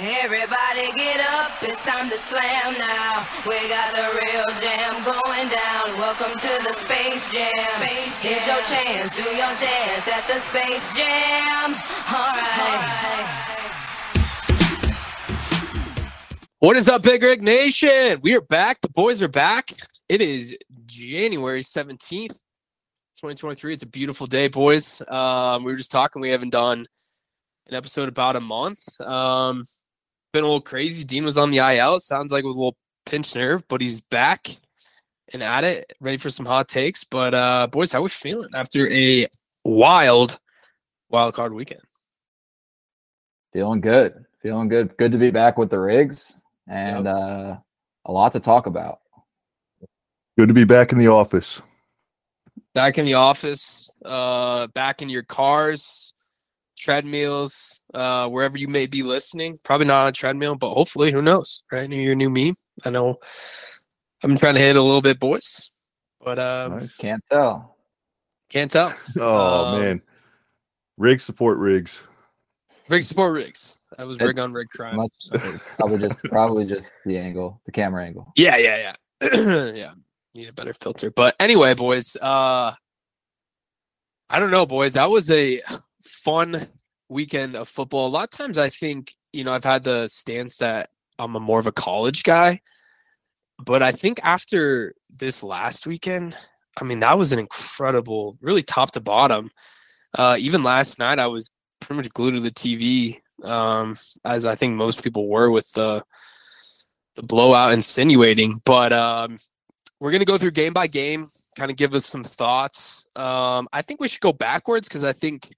Everybody get up, it's time to slam now. We got the real jam going down. Welcome to the Space Jam. Here's your chance, do your dance at the Space Jam. Alright. What is up, Big Rig Nation? We are back. The boys are back. It is January 17th, 2023. It's a beautiful day, boys. Um, we were just talking. We haven't done an episode about a month. Um, been a little crazy. Dean was on the IL. It sounds like with a little pinch nerve, but he's back and at it, ready for some hot takes. But uh, boys, how we feeling after a wild wild card weekend? Feeling good. Feeling good. Good to be back with the rigs and Yep. uh, a lot to talk about. Good to be back in the office. back in the office, uh, back in your cars, treadmills, uh, wherever you may be listening. Probably not on a treadmill, but hopefully, who knows, right? New your new meme. I know I've been trying to hit it a little bit, boys, but um, Nice. Can't tell. can't tell. Oh Um, man, rigs support rigs. Rig support rigs. That was It rig on rig crime. Must so- probably just probably just the angle, the camera angle. Yeah, yeah, yeah. yeah. Need a better filter. But anyway, boys, uh I don't know, boys. That was a fun weekend of football. A lot of times I think, you know, I've had the stance that I'm a more of a college guy. But I think after this last weekend, I mean, that was an incredible, really top to bottom. Uh even last night I was pretty much glued to the TV, um, as I think most people were with the the blowout insinuating. But um, we're gonna go through game by game, kind of give us some thoughts. Um, I think we should go backwards because I think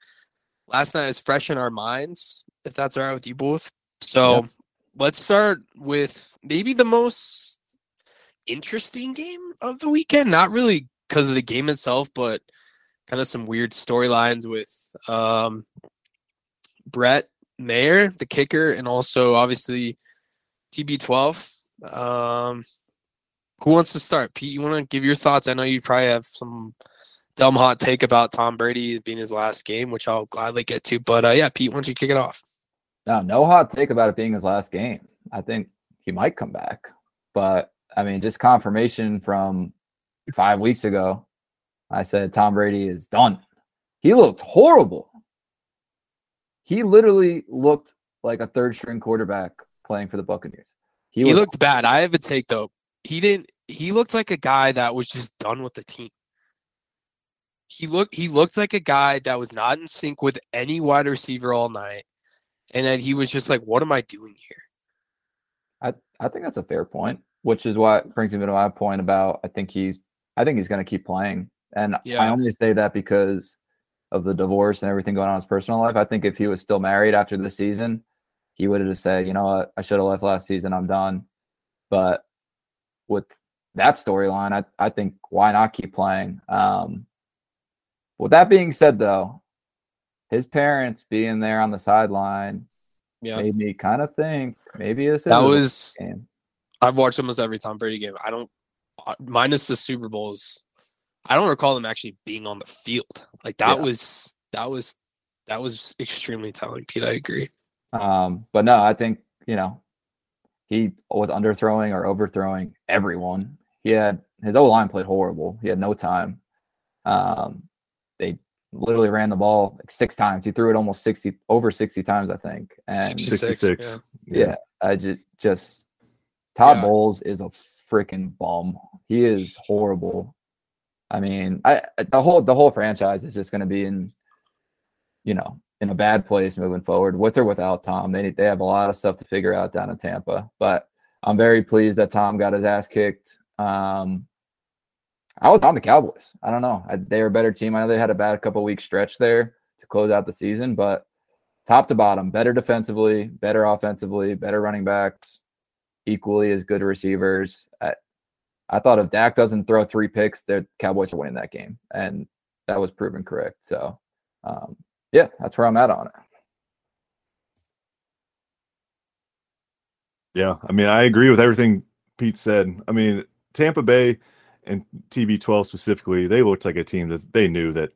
last night is fresh in our minds. If that's all right with you both, so Yeah. let's start with maybe the most interesting game of the weekend. Not really because of the game itself, but kind of some weird storylines with um, Brett Maher, the kicker, and also obviously TB12. Um, who wants to start? Pete, you want to give your thoughts? I know you probably have some dumb hot take about Tom Brady being his last game, which I'll gladly get to. But uh, yeah, Pete, why don't you kick it off? No, no hot take about it being his last game. I think he might come back, but I mean, just confirmation from five weeks ago. I said Tom Brady is done. He looked horrible. He literally looked like a third string quarterback playing for the Buccaneers. He, was looked bad. I have a take though. He didn't. He looked like a guy that was just done with the team. He looked. He looked like a guy that was not in sync with any wide receiver all night, and then he was just like, "What am I doing here?" I, I think that's a fair point, which is what brings me to my point about I think he's I think he's going to keep playing, and I only say that because of the divorce and everything going on in his personal life. I think if he was still married after the season, he would have just said, you know what, I should have left last season. I'm done. But with that storyline, I I think why not keep playing? Um, with that being said, though, his parents being there on the sideline Yeah, made me kind of think maybe this is that was. game. I've watched almost every Tom Brady game. I don't, uh, minus the Super Bowls. I don't recall them actually being on the field. Like that Yeah. was that was that was extremely telling. Pete, I agree. Um, but no, I think you know he was underthrowing or overthrowing everyone. He had his O line played horrible. He had no time. Um, they literally ran the ball like six times. He threw it almost sixty over sixty times, I think. And 66, 66. yeah. yeah, I just just Todd Yeah. Bowles is a freaking bum. He is horrible. I mean, I the whole the whole franchise is just going to be in, you know, in a bad place moving forward with or without Tom. They they have a lot of stuff to figure out down in Tampa. But I'm very pleased that Tom got his ass kicked. Um, I was on the Cowboys. I don't know. I, they were a better team. I know they had a bad couple week stretch there to close out the season, but top to bottom, better defensively, better offensively, better running backs, equally as good receivers. I, I thought if Dak doesn't throw three picks, the Cowboys are winning that game, and that was proven correct. So, um, yeah, that's where I'm at on it. Yeah, I mean, I agree with everything Pete said. I mean, Tampa Bay and TB12 specifically, they looked like a team that they knew that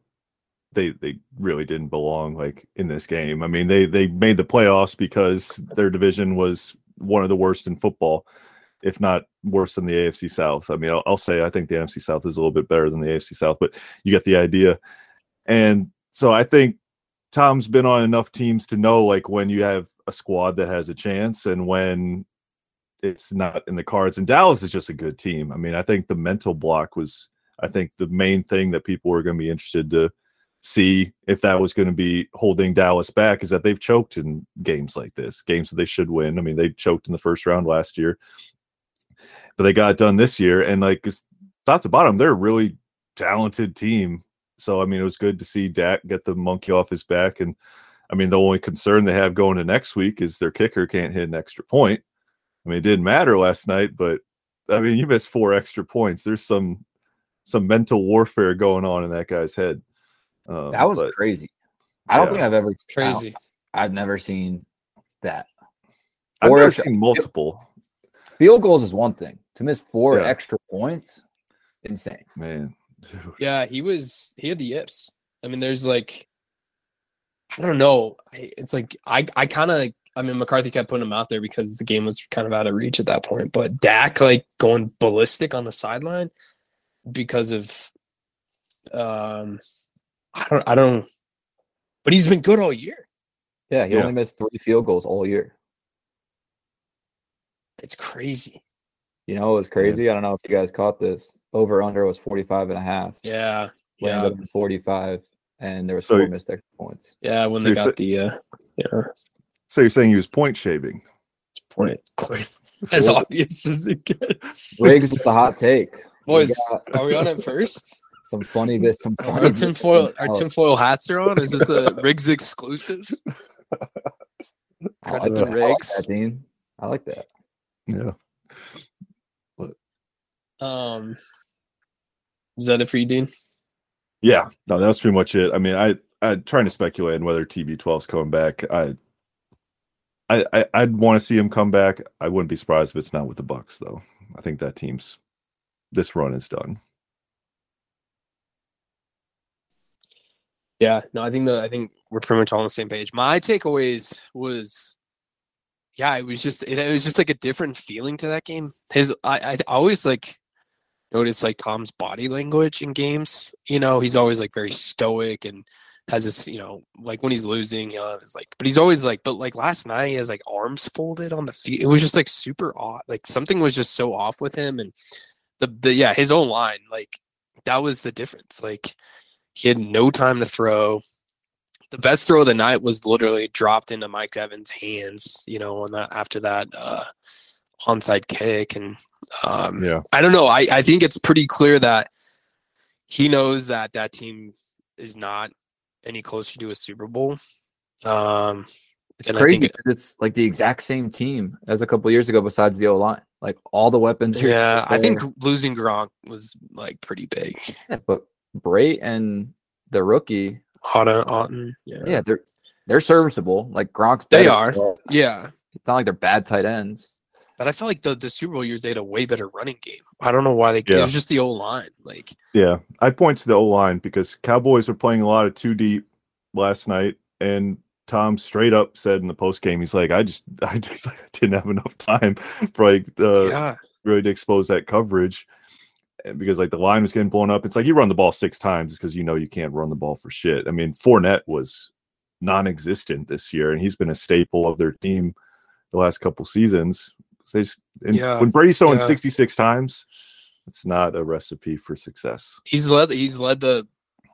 they they really didn't belong like in this game. I mean, they they made the playoffs because their division was one of the worst in football, if not worse than the AFC South. I mean, I'll, I'll say I think the NFC South is a little bit better than the AFC South, but you get the idea. And so I think Tom's been on enough teams to know like when you have a squad that has a chance and when it's not in the cards. And Dallas is just a good team. I mean, I think the mental block was, I think, the main thing that people were going to be interested to see if that was going to be holding Dallas back is that they've choked in games like this, games that they should win. I mean, they choked in the first round last year, but they got done this year. And like, top to bottom, they're a really talented team. So, I mean, it was good to see Dak get the monkey off his back. And I mean, the only concern they have going to next week is their kicker can't hit an extra point. I mean, it didn't matter last night, but I mean, you missed four extra points. There's some some mental warfare going on in that guy's head. Um, that was but, crazy. I don't yeah. think I've ever crazy. I've never seen that. I've never seen multiple. Field goals is one thing. To miss four yeah. extra points, insane. Man. Dude. Yeah, he was he had the yips. I mean, there's like I don't know. It's like I I kind of I mean, McCarthy kept putting him out there because the game was kind of out of reach at that point. But Dak like going ballistic on the sideline because of um I don't I don't but he's been good all year. Yeah, he yeah. only missed three field goals all year. It's crazy. You know, it was crazy. Yeah. I don't know if you guys caught this. Over under was 45 and a half. Yeah. yeah. 45 and there was so, four missed extra points. Yeah, when so they got the uh yeah. So you're saying he was point shaving? Point as obvious as it gets. Rigs with the hot take. Boys, we got, are we on it first? Some funny bit, some funny. Our tinfoil, our tinfoil hats are on. Is this a Rigs exclusive? I like, that. I like that, Dean. I like that. Yeah. But, um, is that it for you, Dean? Yeah, no, that was pretty much it. I mean, I I trying to speculate on whether TB12 is coming back. I I, I I'd want to see him come back. I wouldn't be surprised if it's not with the Bucs though. I think that team's this run is done. Yeah, no, I think that I think we're pretty much all on the same page. My takeaways was, yeah, it was just it, it was just like a different feeling to that game. His I I always like notice like Tom's body language in games. You know, he's always like very stoic and has this, you know, like when he's losing, you know, it's like, but he's always like, but like last night he has like arms folded on the feet. It was just like super odd. Like something was just so off with him. And the, the, yeah, his own line, like that was the difference. Like he had no time to throw. The best throw of the night was literally dropped into Mike Evans' hands, you know, on that after that uh onside kick. And um yeah, I don't know. I, I think it's pretty clear that he knows that that team is not any closer to a Super Bowl. Um, it's crazy. It, it's like the exact same team as a couple years ago, besides the O line. Like all the weapons. Yeah, I think losing Gronk was like pretty big. Yeah, but Brate and the rookie Otton, Otton, yeah, yeah, they're they're serviceable. Like Gronk's. They are. Yeah. It's not like they're bad tight ends. But I feel like the, the Super Bowl years they had a way better running game. I don't know why they yeah. it was just the O line. Like Yeah. I point to the O line because Cowboys were playing a lot of two deep last night and Tom straight up said in the post game, he's like, I just I just I didn't have enough time for like uh yeah. really to expose that coverage. Because like the line was getting blown up. It's like you run the ball six times because you know you can't run the ball for shit. I mean, Fournette was non-existent this year, and he's been a staple of their team the last couple seasons. They just, yeah. when Brady's throwing yeah. 66 times, it's not a recipe for success. He's led he's led the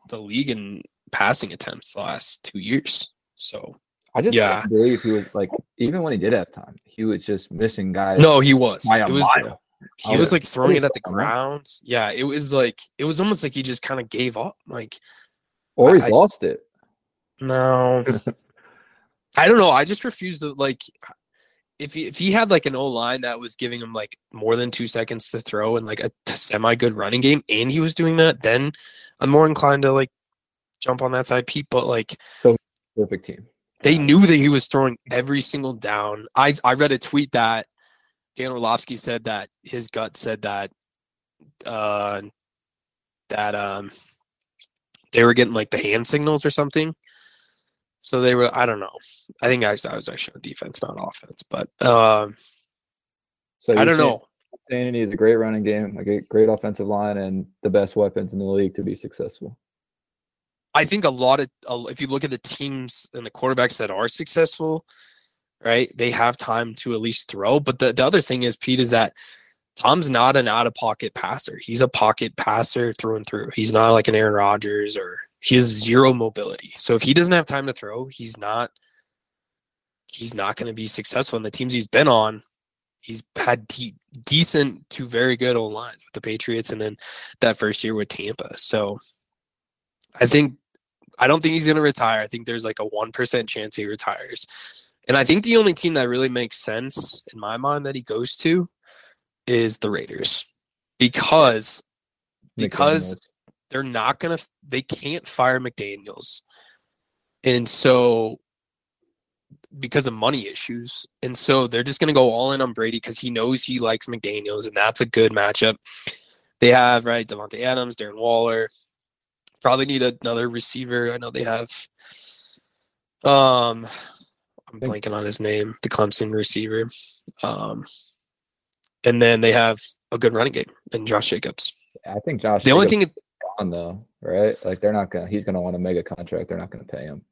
the league in passing attempts the last two years. So I just yeah. can't believe he was like even when he did have time, he was just missing guys. No, he was. it was mile. he was like throwing it at the ground. Yeah, it was like it was almost like he just kind of gave up. Like or he's I, lost it. No. I don't know. I just refuse to like if he, if he had like an O line that was giving him like more than two seconds to throw and like a semi good running game, and he was doing that, then I'm more inclined to like jump on that side, Pete. But like, so perfect team. They knew that he was throwing every single down. I I read a tweet that Dan Orlovsky said that his gut said that uh that um they were getting like the hand signals or something. So they were. I don't know. I think I was, I was actually on defense, not offense. But um, So I don't saying- know. saying needs a great running game, a great, great offensive line, and the best weapons in the league to be successful. I think a lot of a- if you look at the teams and the quarterbacks that are successful, right? They have time to at least throw. But the, the other thing is, Pete, is that Tom's not an out of pocket passer. He's a pocket passer through and through. He's not like an Aaron Rodgers or he has zero mobility. So if he doesn't have time to throw, he's not he's not going to be successful. And the teams he's been on, he's had de- decent to very good old lines with the Patriots and then that first year with Tampa. So I think I don't think he's going to retire. I think there's like a 1% chance he retires. And I think the only team that really makes sense in my mind that he goes to is the Raiders. Because Because-. They're not going to they can't fire McDaniels. And so because of money issues. And so they're just going to go all in on Brady cuz he knows he likes McDaniels and that's a good matchup. They have right Davante Adams, Darren Waller. Probably need another receiver. I know they have um I'm blanking on his name, the Clemson receiver. Um and then they have a good running game and Josh Jacobs. I think Josh. The only thing gone though, right? Like they're not gonna. He's gonna want a mega contract. They're not gonna pay him.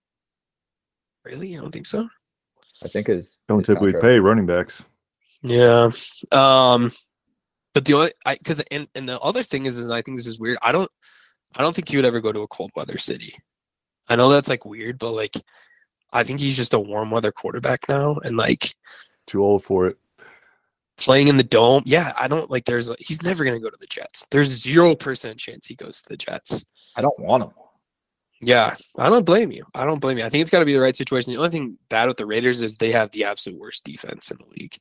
really, I don't think so. I think his Don't his typically contract- pay running backs. Yeah. Um but the only I cuz and, and the other thing is and I think this is weird. I don't I don't think he would ever go to a cold weather city. I know that's like weird, but like I think he's just a warm weather quarterback now and like Too old for it. Playing in the dome. Yeah, I don't like there's he's never going to go to the Jets. There's 0% chance he goes to the Jets. I don't want him. Yeah, I don't blame you. I don't blame you. I think it's got to be the right situation. The only thing bad with the Raiders is they have the absolute worst defense in the league.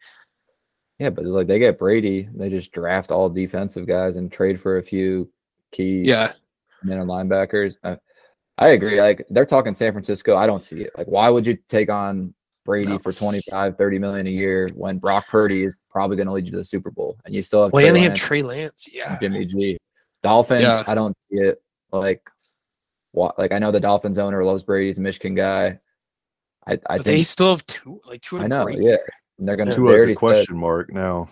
Yeah, but like they get Brady, they just draft all defensive guys and trade for a few key Yeah, men and linebackers. I, I agree. Like they're talking San Francisco. I don't see it. Like why would you take on Brady No. for 25, 30 million a year when Brock Purdy is probably going to lead you to the Super Bowl and you still have well, Trey and they have Trey Lance. Yeah, Jimmy G. Dolphins, Yeah. I don't see it. Like what like I know the Dolphins owner loves Brady, he's a Michigan guy. I, I but they still have two. Like two. I know, great. yeah. And they're gonna Two they as already a said, question mark now.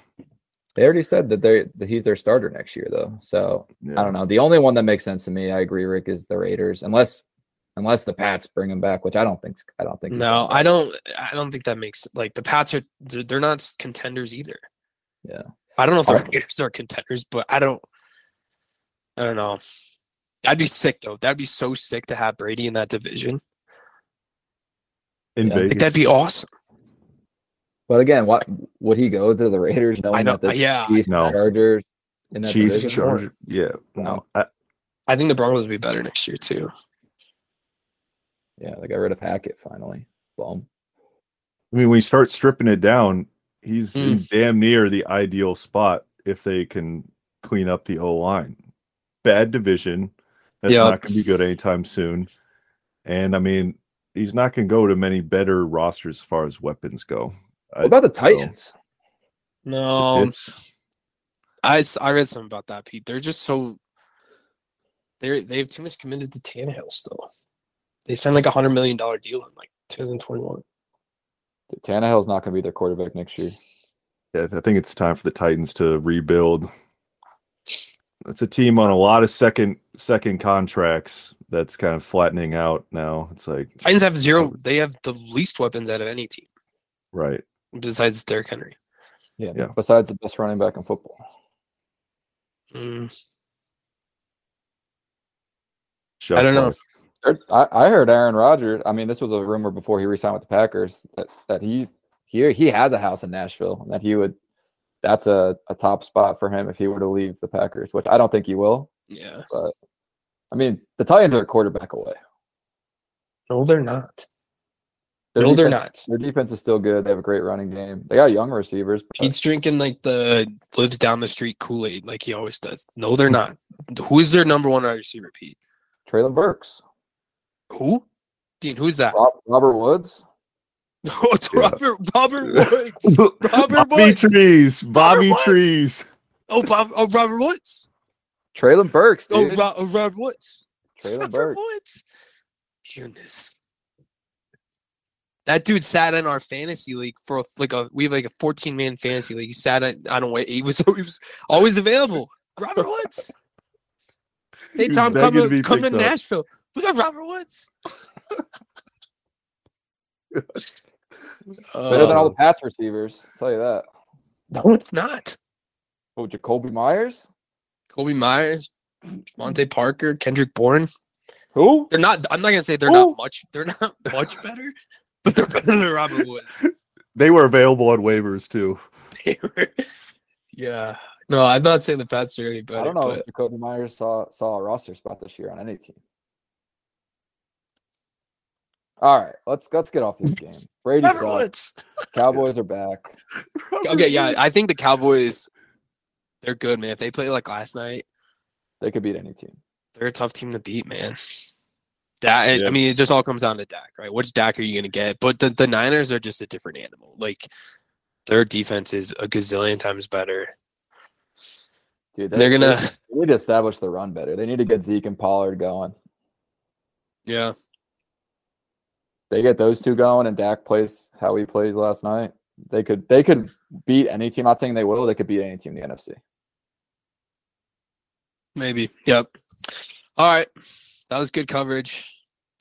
they already said that they that he's their starter next year though. So Yeah. I don't know. The only one that makes sense to me, I agree, Ric, is the Raiders, unless unless the Pats bring him back, which I don't think. I don't think. No, I don't. I don't think that makes like the Pats are. They're, they're not contenders either. Yeah. I don't know if the Raiders are contenders, but I don't. I don't know. That'd be sick though. That'd be so sick to have Brady in that division. in Yeah. Vegas. Like, that'd be awesome. But again, what would he go to the Raiders? Knowing I know. that the Yeah, Chiefs, No. Chargers, in that Chiefs. Chargers. Yeah. No. I, I think the Broncos would be better next year too. Yeah, they got rid of Hackett finally. Boom. I mean, when you start stripping it down, he's in Mm. damn near the ideal spot if they can clean up the O line. Bad division. That's Yep. not going to be good anytime soon. And I mean, he's not going to go to many better rosters as far as weapons go. What about the Titans? No, It's, I read something about that, Pete. They're just so they're they have too much committed to Tannehill still. They signed like a hundred million dollar deal in like 2021. Tannehill's not going to be their quarterback next year. yeah, I think it's time for the Titans to rebuild. It's a team on a lot of second second contracts that's kind of flattening out now. It's like Titans have zero. They have the least weapons out of any team right. besides Derrick Henry. Yeah. Yeah. Besides the best running back in football. Mm, I don't know. clock. Heard- I, I heard Aaron Rodgers. I mean, this was a rumor before he resigned with the Packers that, that he he he has a house in Nashville and that he would. That's a, a top spot for him if he were to leave the Packers, which I don't think he will. yeah. But I mean, the Titans are a quarterback away. No, they're not. Their no, they're not. Their defense is still good. They have a great running game. They got young receivers. but Pete's drinking like the lives down the street Kool Aid like he always does. No, they're not. Who's their number one wide receiver, Pete? Treylon Burks, Who? Dean, who's that? Rob, Robert Woods. Oh, it's Yeah. Robert Robert Woods. Robert Bobby Woods. Trees. Bobby. Trees. Oh, Bob, oh, Robert Woods. Treylon Burks, Oh. Ro- oh, Robert Woods. Treylon Robert Burks. Woods. Goodness. That dude sat in our fantasy league for a, like a we have like a 14 man fantasy league. He sat in I don't wait. He was he was always available. Robert Woods. Hey Tom, come to come to up. Nashville. We got Robert Woods. Better than all the um, Pats receivers. I'll tell you that. no, it's not. Oh, Jakobi Meyers? Kobe Myers, Monte Parker, Kendrick Bourne. Who? They're not. I'm not gonna say they're Who? not much. They're not much better, but they're better than Robert Woods. They were available on waivers too. They were- yeah. No, I'm not saying the Pats are any better. I don't know But if Jakobi Meyers saw saw a roster spot this year on any team. All right, let's let's get off this game. Brady Robert sucks. Cowboys are back. Okay, yeah, I think the Cowboys. They're good, man. If they play like last night, They could beat any team. they're a tough team to beat, man. Dak, I mean, it just all comes down to Dak, right? Which Dak are you gonna get? But the, the Niners are just a different animal. Like their defense is a gazillion times better. Dude, And they're gonna, they need to establish the run better. They need to get Zeke and Pollard going. yeah, They get those two going, and Dak plays how he plays last night. They could they could beat any team. Not saying they will. They could beat any team in the NFC. maybe. Yep. All right, that was good coverage.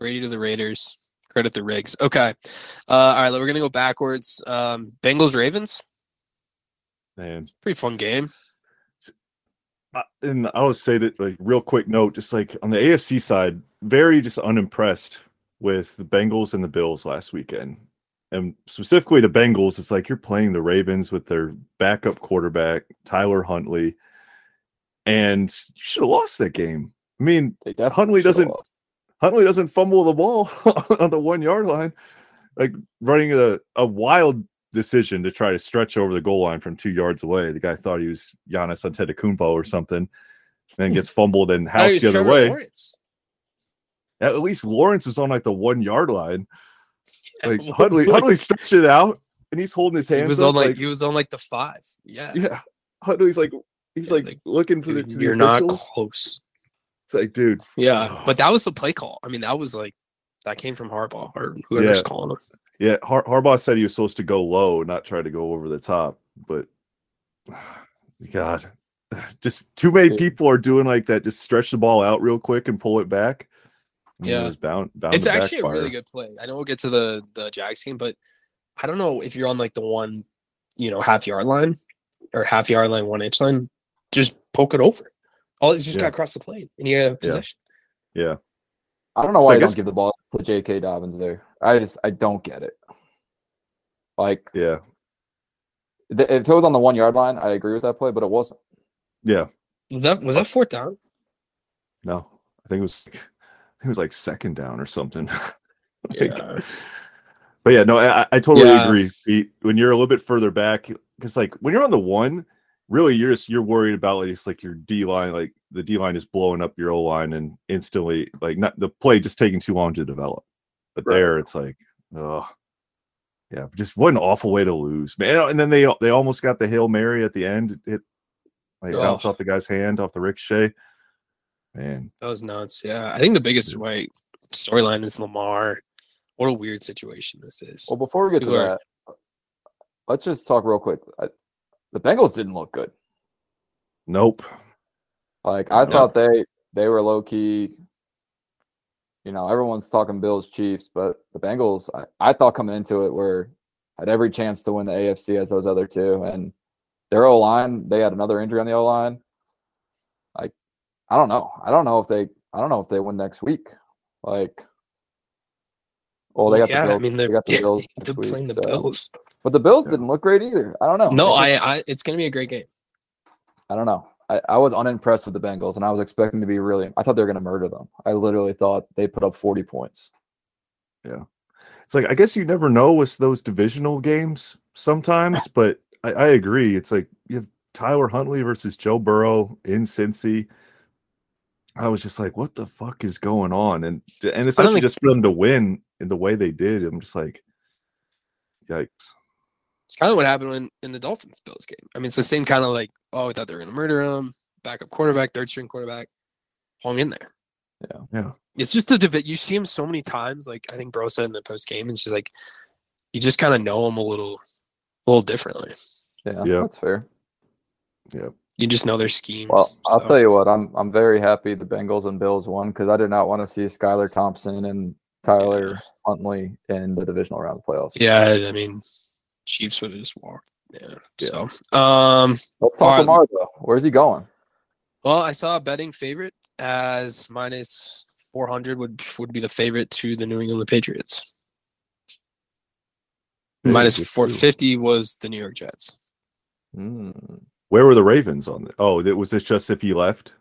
Brady to the Raiders. Credit the Rigs. Okay. Uh, all right, we're gonna go backwards. Um, Bengals Ravens. Man, Pretty fun game. And I would say that like real quick note, just like on the AFC side, very just unimpressed with the Bengals and the Bills last weekend. And specifically the Bengals, it's like you're playing the Ravens with their backup quarterback, Tyler Huntley. And you should have lost that game. I mean, Huntley doesn't- lost. Huntley doesn't fumble the ball on the one yard line, like running a, a wild decision to try to stretch over the goal line from two yards away. The guy thought he was Giannis Antetokounmpo or something, and gets fumbled and Oh, house the other Trevor way. Lawrence. At least Lawrence was on like the one yard line. Like It was Huntley, like- Huntley stretched it out and he's holding his He was up, on like, he was on like the five. Yeah. yeah. Huntley's like he's Yeah, like, like, looking for the, Dude, to the you're not close. It's like, dude, Yeah, but that was the play call. I mean, that was like that came from Harbaugh or whoever's Yeah. calling him. Yeah, Har- Harbaugh said he was supposed to go low, not try to go over the top. But God, just too many people are doing like that. Just stretch the ball out real quick and pull it back. I mean, it Yeah. was bound. bound It's to actually a really good play. I know we'll get to the the Jags game, but I don't know if you're on like the one, you know, half yard line or half yard line, one inch line, just poke it over. All it's just Yeah. got across the plane and you have possession. Yeah, I don't know So why I guess- don't give the ball to J.K. Dobbins there. I just I don't get it. Like yeah, th- if it was on the one yard line, I agree with that play, but it wasn't. yeah. Was that was that fourth down? No, I think it was. It was like second down or something. Like, Yeah. But yeah, no, I, I totally Yeah. agree. Pete. When you're a little bit further back, because like when you're on the one, really you're just you're worried about like just like your D line, like the D line is blowing up your O line and instantly like not the play just taking too long to develop. But Right. there it's like, oh yeah, just what an awful way to lose, man. And then they they almost got the hail mary at the end. It like bounced Oh. off the guy's hand off the ricochet. Man, That was nuts. Yeah. I think the biggest like storyline is Lamar. What a weird situation this is. Well, before we get to People are- that, let's just talk real quick. I, the Bengals didn't look good. nope. Like I No. thought they they were low key. You know, everyone's talking Bills Chiefs, but the Bengals, I, I thought coming into it were had every chance to win the AFC as those other two. And their O line, they had another injury on the O line. Like, I don't know. I don't know if they I don't know if they win next week. Like well, they got yeah, the Bills. I mean they they're, got the Bills they're week, playing the so- Bills. But the Bills Yeah. didn't look great either. I don't know. No, They I, I it's gonna be a great game. I don't know. I, I was unimpressed with the Bengals, and I was expecting to be really. I thought they were going to murder them. I literally thought they put up forty points. Yeah, it's like I guess you never know with those divisional games sometimes, but I, I agree. It's like you have Tyler Huntley versus Joe Burrow in Cincy. I was just like, what the fuck is going on? And and especially think- just for them to win in the way they did, I'm just like, yikes. It's kind of what happened when in the Dolphins Bills game. I mean, it's the same kind of like, oh, I thought they were gonna murder him. Backup quarterback, third string quarterback, hung in there. Yeah, yeah. It's just the divi- you see him so many times. Like I think Bro said in the post game, and she's like, you just kind of know him a little, a little differently. Yeah, Yeah. that's fair. You just know their schemes. Well, I'll tell you what, I'm I'm very happy the Bengals and Bills won because I did not want to see Skylar Thompson and Tyler Huntley in the divisional round of playoffs. Yeah, I mean, Chiefs would have just walked. Yeah. Yeah. So, um, Let's talk right. Lamar though. Where's he going? well, I saw a betting favorite as minus four hundred would would be the favorite to the New England Patriots. Minus good for four you. fifty was the New York Jets. Hmm. Where were the Ravens on? The, oh, was this just if he left?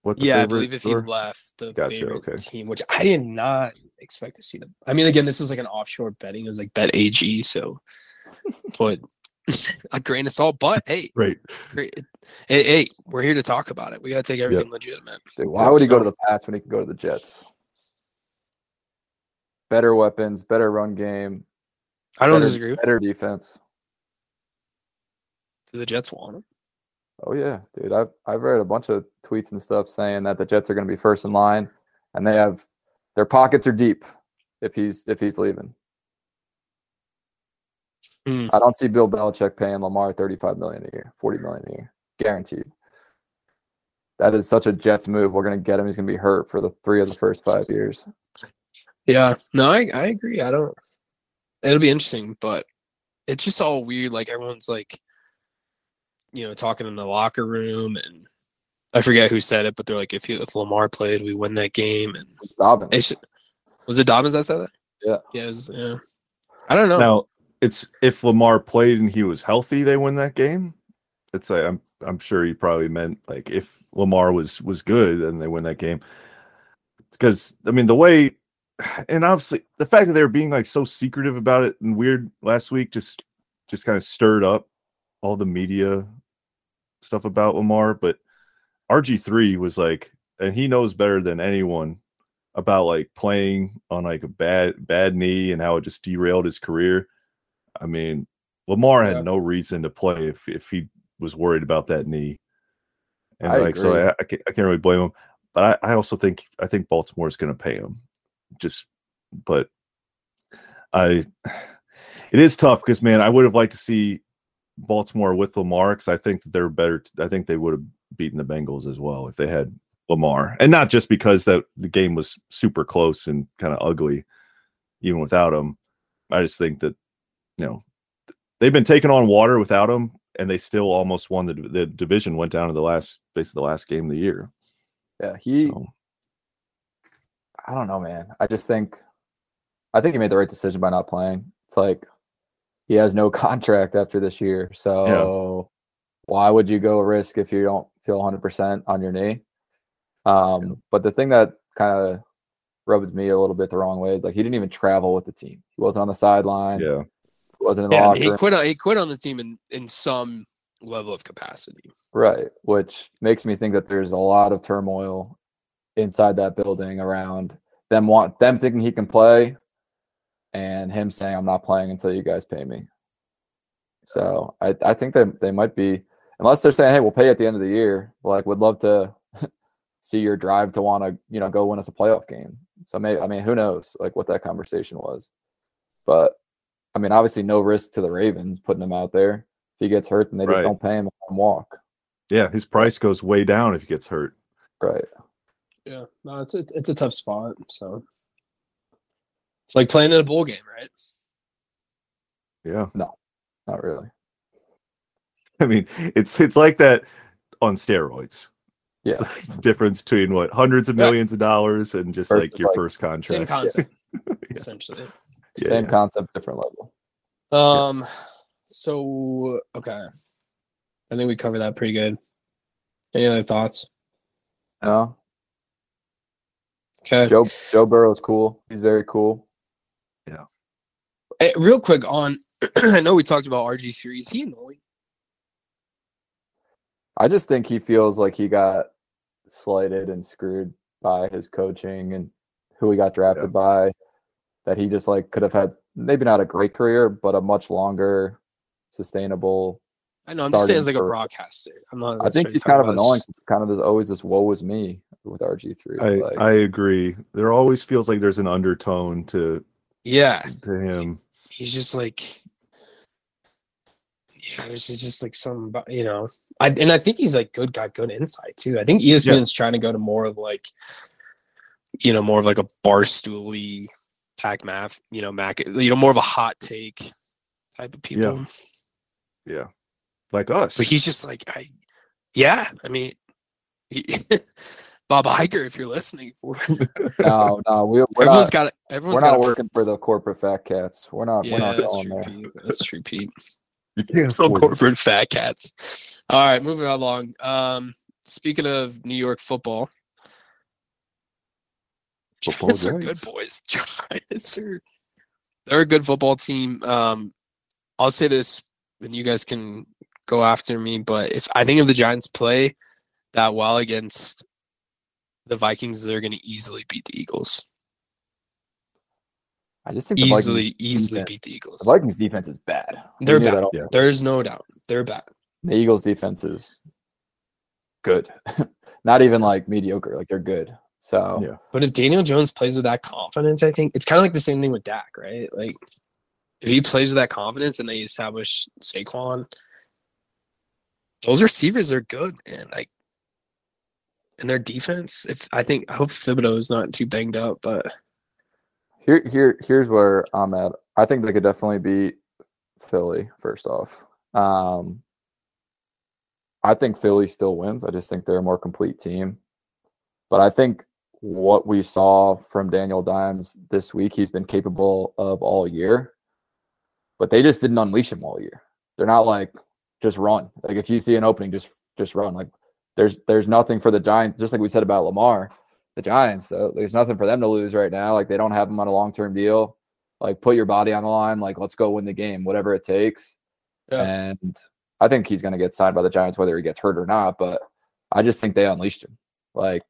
What the yeah, I believe if he were? left the Gotcha, favorite okay. team, which I did not expect to see them. I mean, again, this is like an offshore betting. It was like bet AG, so but a grain of salt. But hey, Right. great. Hey, hey, we're here to talk about it. We got to take everything legitimate. Dude, why would he go to the Pats when he could go to the Jets? Better weapons, better run game, I don't better, disagree. better defense. The Jets want him? Oh yeah, dude. I've I've read a bunch of tweets and stuff saying that the Jets are going to be first in line, and they have their pockets are deep if he's if he's leaving. Hmm. I don't see Bill Belichick paying Lamar thirty five million a year, forty million a year, guaranteed. That is such a Jets move. We're going to get him. He's going to be hurt for the three of the first five years. Yeah, no, I, I agree. I don't. It'll be interesting, but it's just all weird. Like everyone's like, you know, talking in the locker room, and I forget who said it, but they're like, if you, if Lamar played, we win that game. And It's Dobbins. it should, was it Dobbins that said that? Yeah. yeah, it was, yeah. I don't know. Now it's if Lamar played and he was healthy, they win that game. It's like I'm I'm sure he probably meant like if Lamar was was good and they win that game. Because I mean the way and obviously the fact that they were being like so secretive about it and weird last week just just kind of stirred up all the media stuff about Lamar. But RG3 was like, and he knows better than anyone about like playing on like a bad bad knee and how it just derailed his career. I mean, Lamar had Yeah. no reason to play if if he was worried about that knee. And I like so. I, I, can't, I can't really blame him. But I, I also think I think Baltimore is gonna pay him. Just but I it is tough because man, I would have liked to see Baltimore with Lamar because I think that they're better. I think they would have beaten the Bengals as well if they had Lamar, and not just because that the game was super close and kind of ugly, even without him. I just think that you know they've been taking on water without him, and they still almost won the the division. Went down to the last basically the last game of the year. yeah, he. So, I don't know, man. I just think, I think he made the right decision by not playing. It's like he has no contract after this year, so why would you go risk if you don't feel 100 percent on your knee? Um, but the thing that kind of rubs me a little bit the wrong way is like he didn't even travel with the team. He wasn't on the sideline. yeah, He wasn't in the Yeah, locker he quit. on- He quit on the team in in some level of capacity. Right, which makes me think that there's a lot of turmoil inside that building around them want them thinking he can play and him saying I'm not playing until you guys pay me. So I, I think they they might be unless they're saying, Hey, we'll pay at the end of the year, like would love to see your drive to want to, you know, go win us a playoff game. So maybe I mean who knows like what that conversation was. But I mean obviously no risk to the Ravens putting him out there. If he gets hurt, then they just don't pay him and him walk. yeah. His price goes way down if he gets hurt. Right. Yeah, no, it's a, it's a tough spot. So it's like playing in a bowl game, right? Yeah. No, not really. I mean, it's it's like that on steroids. Yeah. difference between what hundreds of Yeah. millions of dollars and just Versus, like your like, first Same contract. concept, Yeah. essentially. Yeah, Same yeah. concept, different level. Um. So okay, I think we covered that pretty good. Any other thoughts? No. Okay. Joe Joe Burrow's cool. He's very cool. Hey, real quick on, I know we talked about RG three. Is he annoying? I just think he feels like he got slighted and screwed by his coaching and who he got drafted Yeah. by. That he just like could have had maybe not a great career, but a much longer, sustainable I know. I'm just saying starting as like a for- broadcaster. I'm not. I think he's kind of annoying. s- It's kind of there's always this woe is me with RG three. I like, I agree. There always feels like there's an undertone to Yeah, to him. He's just like. Yeah, there's just- just like some, you know, I and I think he's like good, got good insight too. I think ESPN's trying to go to more of like, you know, more of like a barstooly, pack math, you know, Mac, you know, more of a hot take type of people. Yeah, like us. But he's just like, I, yeah, I mean, he, Bob Iger, if you're listening, we're- no, no, we, we're everyone's not. got, everyone's We're not a working for the corporate fat cats. We're not. Yeah, we're not that's going true, there. Pete. That's true, Pete. you can't No afford it. corporate fat cats. All right, moving along. Um, speaking of New York football, Football Giants are good boys. Giants are they're a good football team. Um, I'll say this, and you guys can go after me, but if I think if the Giants play that well against the Vikings, they're going to easily beat the Eagles. I just think the Easily, easily defense- beat the Eagles. the Vikings defense is bad. They're bad. Yeah. There's no doubt. They're bad. The Eagles defense is good. not even like mediocre. Like they're good. So Yeah. But if Daniel Jones plays with that confidence, I think it's kind of like the same thing with Dak, right? Like if he plays with that confidence and they establish Saquon, those receivers are good, man. Like and their defense, if I think I hope Thibodeaux is not too banged up, but here, here, here's where I'm at. I think they could definitely beat Philly. First off, um, I think Philly still wins. I just think they're a more complete team. But I think what we saw from Daniel Dimes this week, he's been capable of all year. But they just didn't unleash him all year. They're not like just run. Like if you see an opening, just just run. Like there's there's nothing for the Giants. Just like we said about Lamar, the Giants. So there's nothing for them to lose right now. Like they don't have him on a long term deal. Like put your body on the line. Like let's go win the game, whatever it takes. Yeah. And I think he's going to get signed by the Giants, whether he gets hurt or not. But I just think they unleashed him. Like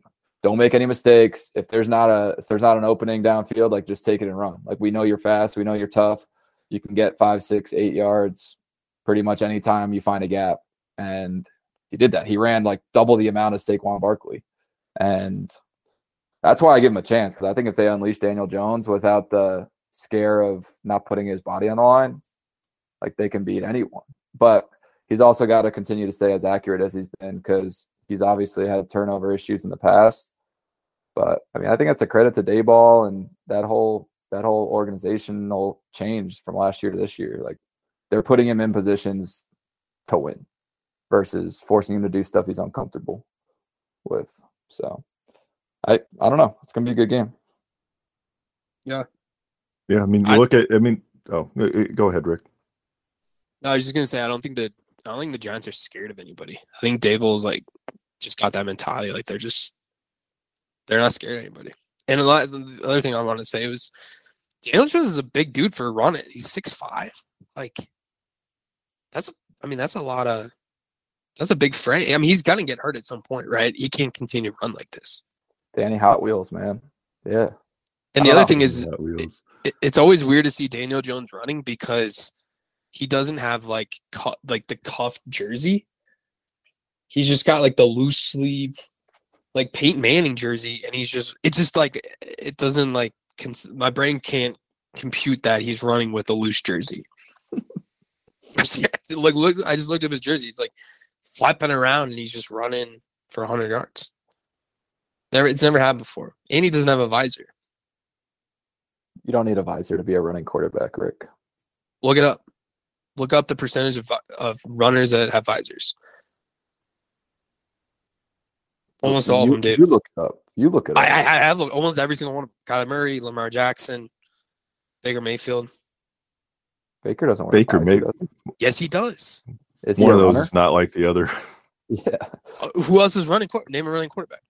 don't make any mistakes. If there's not a if there's not an opening downfield, like just take it and run. Like we know you're fast. We know you're tough. You can get five, six, eight yards pretty much anytime you find a gap. And he did that. He ran like double the amount of Saquon Barkley. And that's why I give him a chance because I think if they unleash Daniel Jones without the scare of not putting his body on the line, like they can beat anyone. But he's also got to continue to stay as accurate as he's been because he's obviously had turnover issues in the past. But I mean, I think that's a credit to Daboll and that whole that whole organizational change from last year to this year. Like they're putting him in positions to win versus forcing him to do stuff he's uncomfortable with. So I I don't know. It's gonna be a good game. Yeah, Yeah, I mean, you I- look at. I mean, oh, uh, uh, go ahead, Ric. No, I was just gonna say I don't think that I don't think the Giants are scared of anybody. I think Daboll's like just got that mentality. Like they're just they're not scared of anybody. And a lot the other thing I want to say was Daniel Jones is a big dude for running. He's six five. Like that's a, I mean that's a lot of that's a big frame. I mean he's gonna get hurt at some point, right? He can't continue to run like this. Danny Hot Wheels, man. Yeah. And the other know. thing is it, it's always weird to see Daniel Jones running because he doesn't have like cu- like the cuffed jersey. He's just got like the loose sleeve, like Peyton Manning jersey, and he's just it's just like it doesn't like cons- my brain can't compute that he's running with a loose jersey. like look, I just looked up his jersey. It's like flapping around, and he's just running for hundred yards. Never, it's never happened before, and he doesn't have a visor. You don't need a visor to be a running quarterback, Ric. Look it up. Look up the percentage of of runners that have visors. Almost all of them do. You look it up. You look it up. I, I, I have looked almost every single one. of 'em. Kyler Murray, Lamar Jackson, Baker Mayfield. Baker doesn't wear Baker a visor, May- Yes, he does. He? Is One of those runner? is not like the other. Yeah. Uh, who else is running? quar- Name a running quarterback.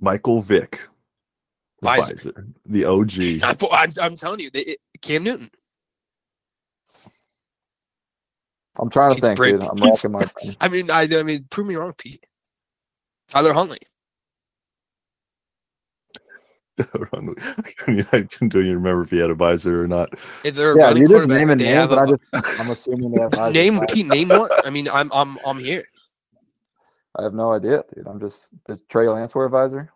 Michael Vick. The Visor. visor, The OG. I'm, I'm, I'm telling you, they, it, Cam Newton. I'm trying to Pete's think, brain- dude. I'm Pete's racking my. I mean, I, I mean, prove me wrong, Pete. Tyler Huntley. Ron- I don't even remember if he had a visor or not. If they're a Yeah, running you just quarterback, naming they names, have but a I just I'm assuming they have visors. name. I- Pete, name one. I mean, I'm I'm I'm here. I have no idea, dude. I'm just does Trey Lance wear a visor?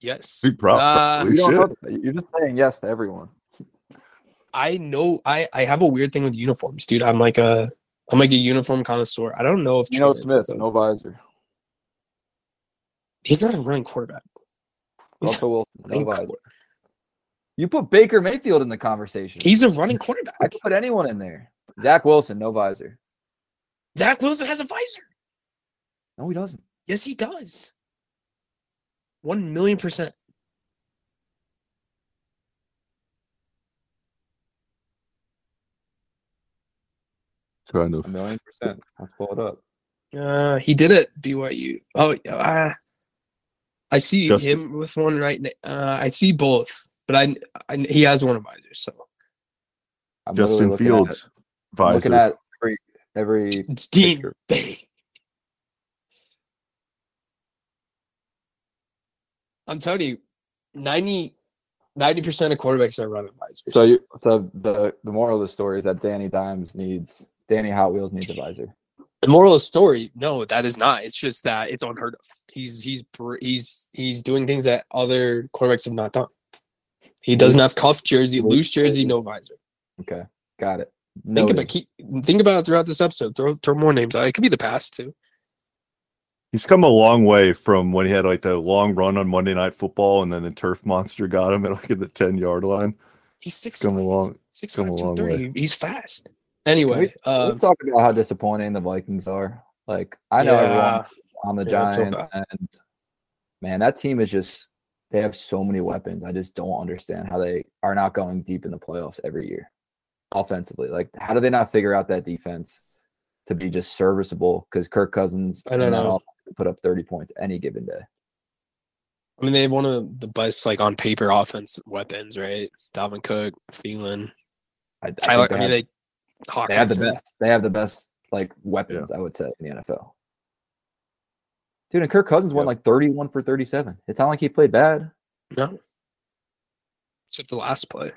Yes. He prob- Uh, you you're just saying yes to everyone. I know. I I have a weird thing with uniforms, dude. I'm like a I'm like a uniform connoisseur. I don't know if Geno Smith, a- no visor. He's not a running quarterback. He's, Russell Wilson, no running visor. You put Baker Mayfield in the conversation. he's a running quarterback. I could put anyone in there. Zach Wilson, no visor. Zach Wilson has a visor. No, he doesn't. Yes, he does. One million percent. Trying to A million percent. Let's pull it up. Uh, he did it. BYU. Oh, uh, I see Justin- him with one right now. Uh, I see both, but I, I he has one advisor. So I'm Justin looking at Fields it. I'm looking visor. at every every it's Dean. picture. I'm telling you, 90 percent of quarterbacks are running visors. So you, so the the moral of the story is that Danny Dimes needs Danny Hot Wheels needs a visor. the moral of the story, no, that is not. It's just that it's unheard of. He's he's he's he's doing things that other quarterbacks have not done. He doesn't have cuff jersey, Loose loose jersey, jersey. no visor. Okay, got it. Think about keep, think about it throughout this episode. Throw throw more names out. It could be the past too. He's come a long way from when he had like the long run on Monday Night Football, and then the turf monster got him at like at the ten yard line. He's six Come along. six come five, a long 230. He's fast. Anyway, we, uh, let's talk about how disappointing the Vikings are. Like I know everyone yeah, on the Yeah, Giants, and man, that team is just they have so many weapons. I just don't understand how they are not going deep in the playoffs every year offensively. Like, how do they not figure out that defense to be just serviceable? Because Kirk Cousins I don't know. put up 30 points any given day. I mean, they have one of the best like on paper offense weapons, right? Dalvin Cook, Thielen, I, I, Tyler. I mean, have, they they have the best. They have the best like weapons, I would say, in the NFL. Dude, and Kirk Cousins won Yep. like 31 for 37. It's not like he played bad. No, except the last play.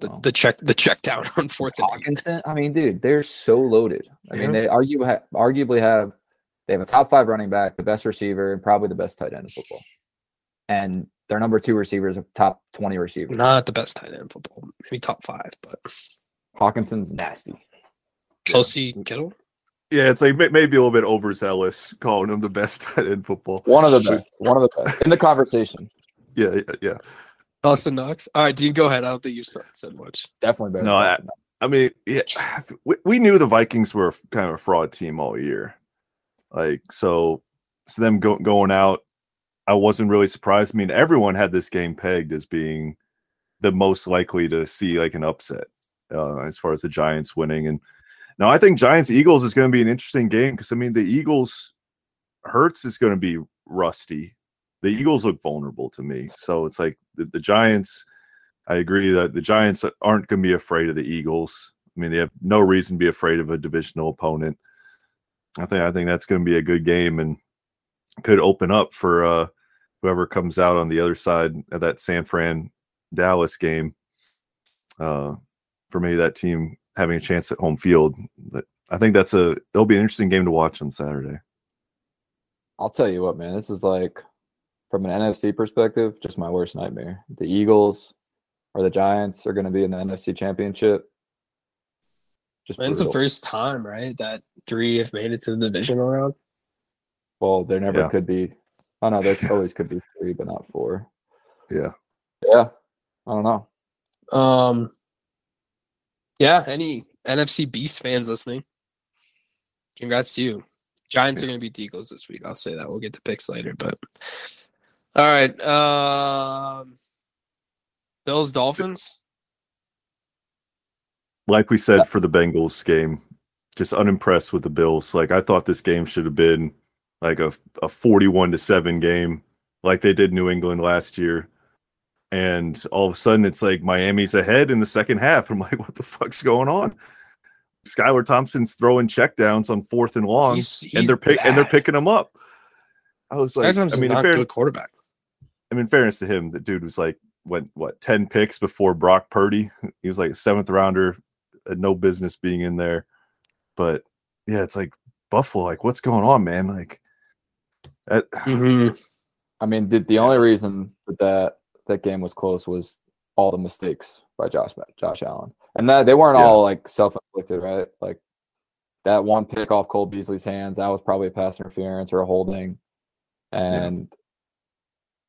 The, Oh. the check the check down on fourth. Hockenson. I mean, dude, they're so loaded. I mean, they argue ha- arguably have they have a top five running back, the best receiver, and probably the best tight end in football. And their number two receiver is a top twenty receiver. Not the best tight end in football, maybe top five, but Hockenson's nasty. Kelce Kittle. Yeah, it's like maybe a little bit overzealous calling him the best tight end in football. One of the best. One of the best in the conversation. Yeah, yeah, yeah. Dawson Knox. All right, Dean, go ahead. I don't think you said, said much. Definitely better. No, than I- I mean, yeah, we, we knew the Vikings were kind of a fraud team all year. Like, so, so them go, going out, I wasn't really surprised. I mean, everyone had this game pegged as being the most likely to see like an upset uh, as far as the Giants winning. And now I think Giants Eagles is going to be an interesting game because I mean, the Eagles Hurts is going to be rusty. The Eagles look vulnerable to me. So it's like the, the Giants. I agree that the Giants aren't going to be afraid of the Eagles. I mean, they have no reason to be afraid of a divisional opponent. I think I think that's going to be a good game and could open up for uh, whoever comes out on the other side of that San Fran Dallas game. Uh, for me, that team having a chance at home field, but I think that's a it'll be an interesting game to watch on Saturday. I'll tell you what, man. This is like from an NFC perspective, just my worst nightmare. The Eagles or the Giants are going to be in the NFC Championship. Just And it's the first time, right, that three have made it to the divisional round. Well, there never Yeah. could be. Oh no, there always could be three, but not four. Yeah. Yeah, I don't know. Um, yeah. Any NFC Beast fans listening? Congrats to you. Giants are going to beat the Eagles this week. I'll say that. We'll get to picks later, but all right. Um, Bills Dolphins. like we said for the Bengals game, just unimpressed with the Bills. Like I thought this game should have been like a a 41 to 7 game like they did New England last year. And all of a sudden it's like Miami's ahead in the second half. I'm like, what the fuck's going on? Skylar Thompson's throwing checkdowns on fourth and long, He's, and they're pick and they're picking them up. I was like, Sky I mean, not if a good quarterback. I mean, fairness to him, the dude was like went what ten picks before Brock Purdy. He was like a seventh rounder, had no business being in there. But yeah, it's like Buffalo. Like, what's going on, man? Like, that, Mhm. I mean, the, the only reason that, that game was close was all the mistakes by Josh Josh Allen, and that they weren't Yeah. all like self inflicted, right? Like that one pick off Cole Beasley's hands, that was probably a pass interference or a holding, and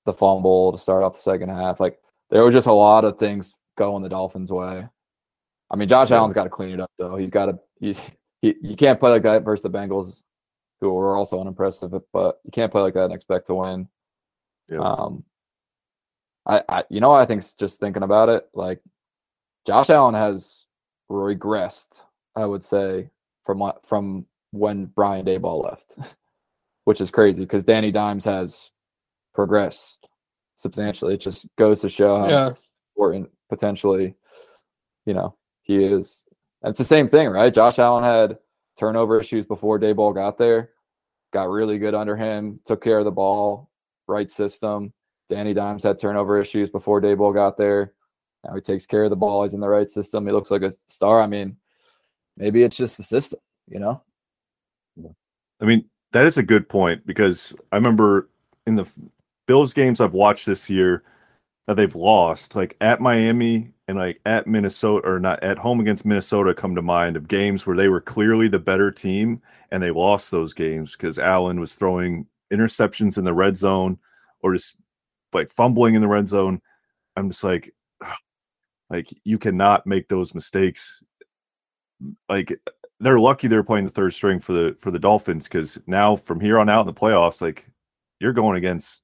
the fumble to start off the second half. Like there was just a lot of things going the Dolphins' way. I mean, Josh Yeah. Allen's got to clean it up though. He's got to. He's he, you can't play like that versus the Bengals, who were also unimpressive, but you can't play like that and expect to win. Yeah. Um, I, I, you know, I think just thinking about it, like Josh Allen has regressed. I would say from from when Brian Daboll left, which is crazy because Danny Dimes has progressed substantially. It just goes to show how Yeah. important potentially, you know, he is. And it's the same thing, right? Josh Allen had turnover issues before Daboll got there, got really good under him, took care of the ball, right system. Danny Dimes had turnover issues before Daboll got there. Now he takes care of the ball. He's in the right system. He looks like a star. I mean, maybe it's just the system, you know? I mean, that is a good point because I remember in the Bills games I've watched this year that they've lost, like at Miami and like at Minnesota or not at home against Minnesota come to mind of games where they were clearly the better team and they lost those games because Allen was throwing interceptions in the red zone or just like fumbling in the red zone. I'm just like, like you cannot make those mistakes. Like they're lucky they're playing the third string for the for the Dolphins because now from here on out in the playoffs, like you're going against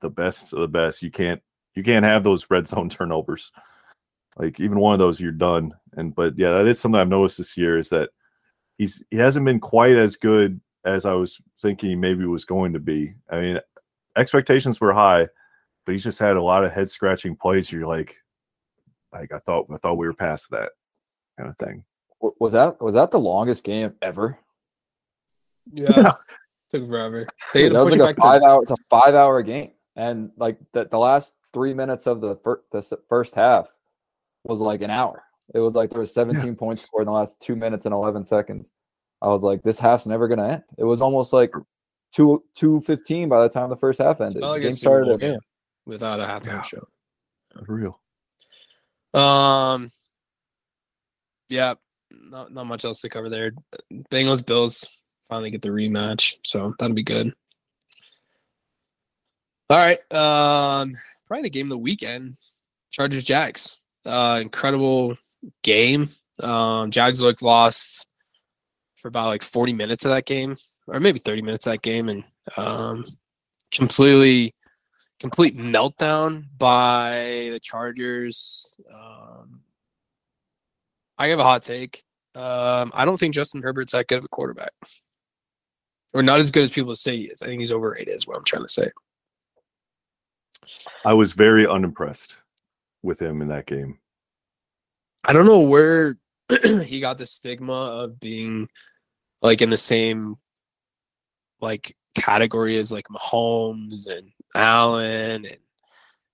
the best of the best. You can't you can't have those red zone turnovers. Like even one of those, you're done. And but yeah, that is something I've noticed this year is that he's he hasn't been quite as good as I was thinking maybe was going to be. I mean, expectations were high, but he's just had a lot of head scratching plays. You're like, like I thought I thought we were past that kind of thing. Was that was that the longest game ever? Yeah. Took forever. They had to that was push like it a five to hour. It's a five hour game, and like the, the last three minutes of the first the first half was like an hour. It was like there was 17 points scored in the last two minutes and 11 seconds. I was like, this half's never gonna end. It was almost like two two fifteen by the time the first half ended. like game started Bowl at game without a halftime Yeah. show. Real. Um, yeah, not not much else to cover there. Bengals Bills finally get the rematch, so that'll be good. All right, um, probably the game of the weekend, Chargers Jags. Uh, incredible game. Um, Jags looked lost for about like forty minutes of that game, or maybe thirty minutes of that game, and um, completely complete meltdown by the Chargers. Um, I have a hot take. Um, I don't think Justin Herbert's that good of a quarterback, or not as good as people say he is. I think he's overrated. Is what I'm trying to say. I was very unimpressed with him in that game. I don't know where he got the stigma of being like in the same like category as like Mahomes and Allen and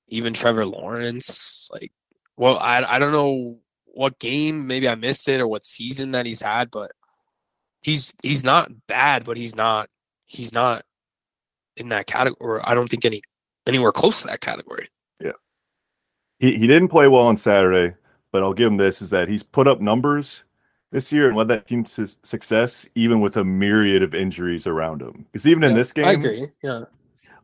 even Trevor Lawrence. Like, well, I I don't know what game maybe I missed it or what season that he's had, but he's he's not bad, but he's not he's not in that category. Or I don't think any anywhere close to that category. Yeah. He he didn't play well on Saturday, but I'll give him this: is that he's put up numbers this year and led that team to success, even with a myriad of injuries around him. Because even in this game, I agree. Yeah.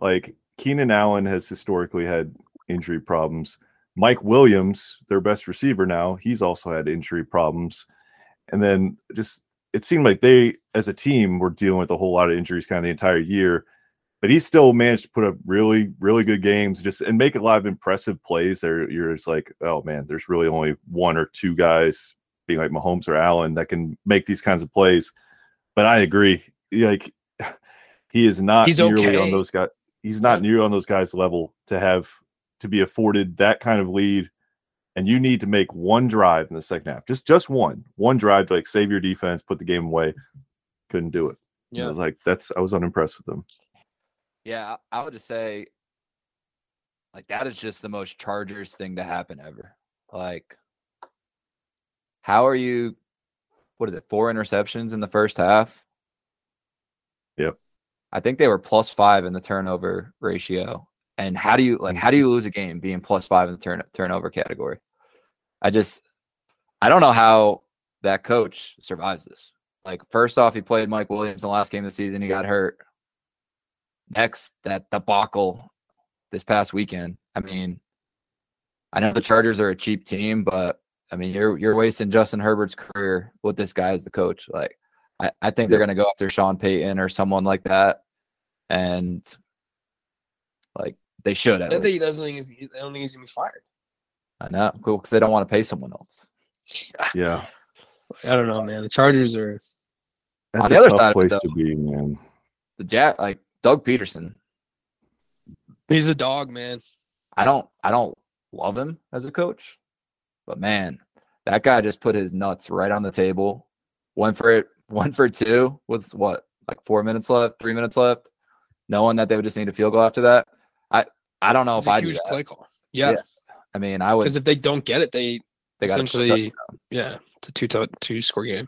like Keenan Allen has historically had injury problems. Mike Williams, their best receiver now, he's also had injury problems. And then just it seemed like they, as a team, were dealing with a whole lot of injuries kind of the entire year. But he still managed to put up really, really good games, just and make a lot of impressive plays. There, you're just like, oh man, there's really only one or two guys, being like Mahomes or Allen, that can make these kinds of plays. But I agree, like he is not He's nearly on those guys. He's not near on those guys' level to have to be afforded that kind of lead. And you need to make one drive in the second half, just just one, one drive to like save your defense, put the game away. Couldn't do it. Yeah, I was like, that's I was unimpressed with them. Yeah, I I would just say Like that is just the most Chargers thing to happen ever. Like, how are you? What is it? Four interceptions in the first half. Yep. I think they were plus five in the turnover ratio. And how do you like? How do mm-hmm. you lose a game being plus five in the turn turnover category? I just, I don't know how that coach survives this. Like, first off, he played Mike Williams in the last game of the season. He got hurt. Next, that debacle this past weekend. I mean, I know the Chargers are a cheap team, but I mean, you're you're wasting Justin Herbert's career with this guy as the coach. Like, I, I think they're gonna go after Sean Payton or someone like that, and like they should. At I think least. he doesn't think he's, I don't think he's gonna be fired. I know, cool, because they don't want to pay someone else. Yeah. I don't know, man. The Chargers are. That's the a other tough side of it, place to be, man. The Jack, like Doug Pederson, He's a dog, man. I don't I don't love him as a coach, but man, that guy just put his nuts right on the table. Went for it, one for two with what, like four minutes left, three minutes left, knowing that they would just need a field goal after that. I I don't know It's if I do huge that. play call. Yeah, Yeah. I mean, I would. because if they don't get it, they They essentially, yeah, it's a two to two score game.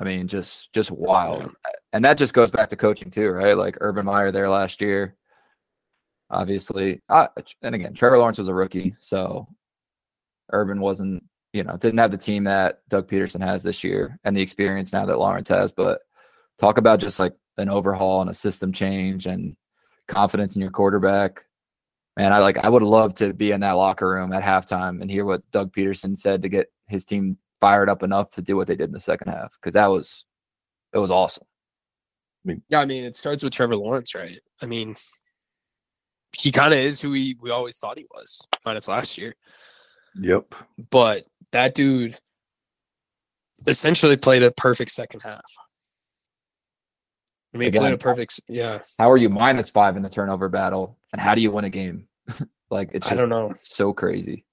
I mean, just just wild, and that just goes back to coaching too, right? Like Urban Meyer there last year. Obviously, uh, and again, Trevor Lawrence was a rookie, so Urban wasn't, you know, didn't have the team that Doug Pederson has this year and the experience now that Lawrence has. But talk about just like an overhaul and a system change and confidence in your quarterback. Man, I like I would love to be in that locker room at halftime and hear what Doug Pederson said to get his team fired up enough to do what they did in the second half because that was it was awesome. Yeah, I mean, it starts with Trevor Lawrence, right? I mean, he kind of is who we we always thought he was, minus last year. Yep. But that dude essentially played a perfect second half. I mean, he played a perfect, yeah. How are you minus five in the turnover battle and how do you win a game? like it's I don't know. so crazy.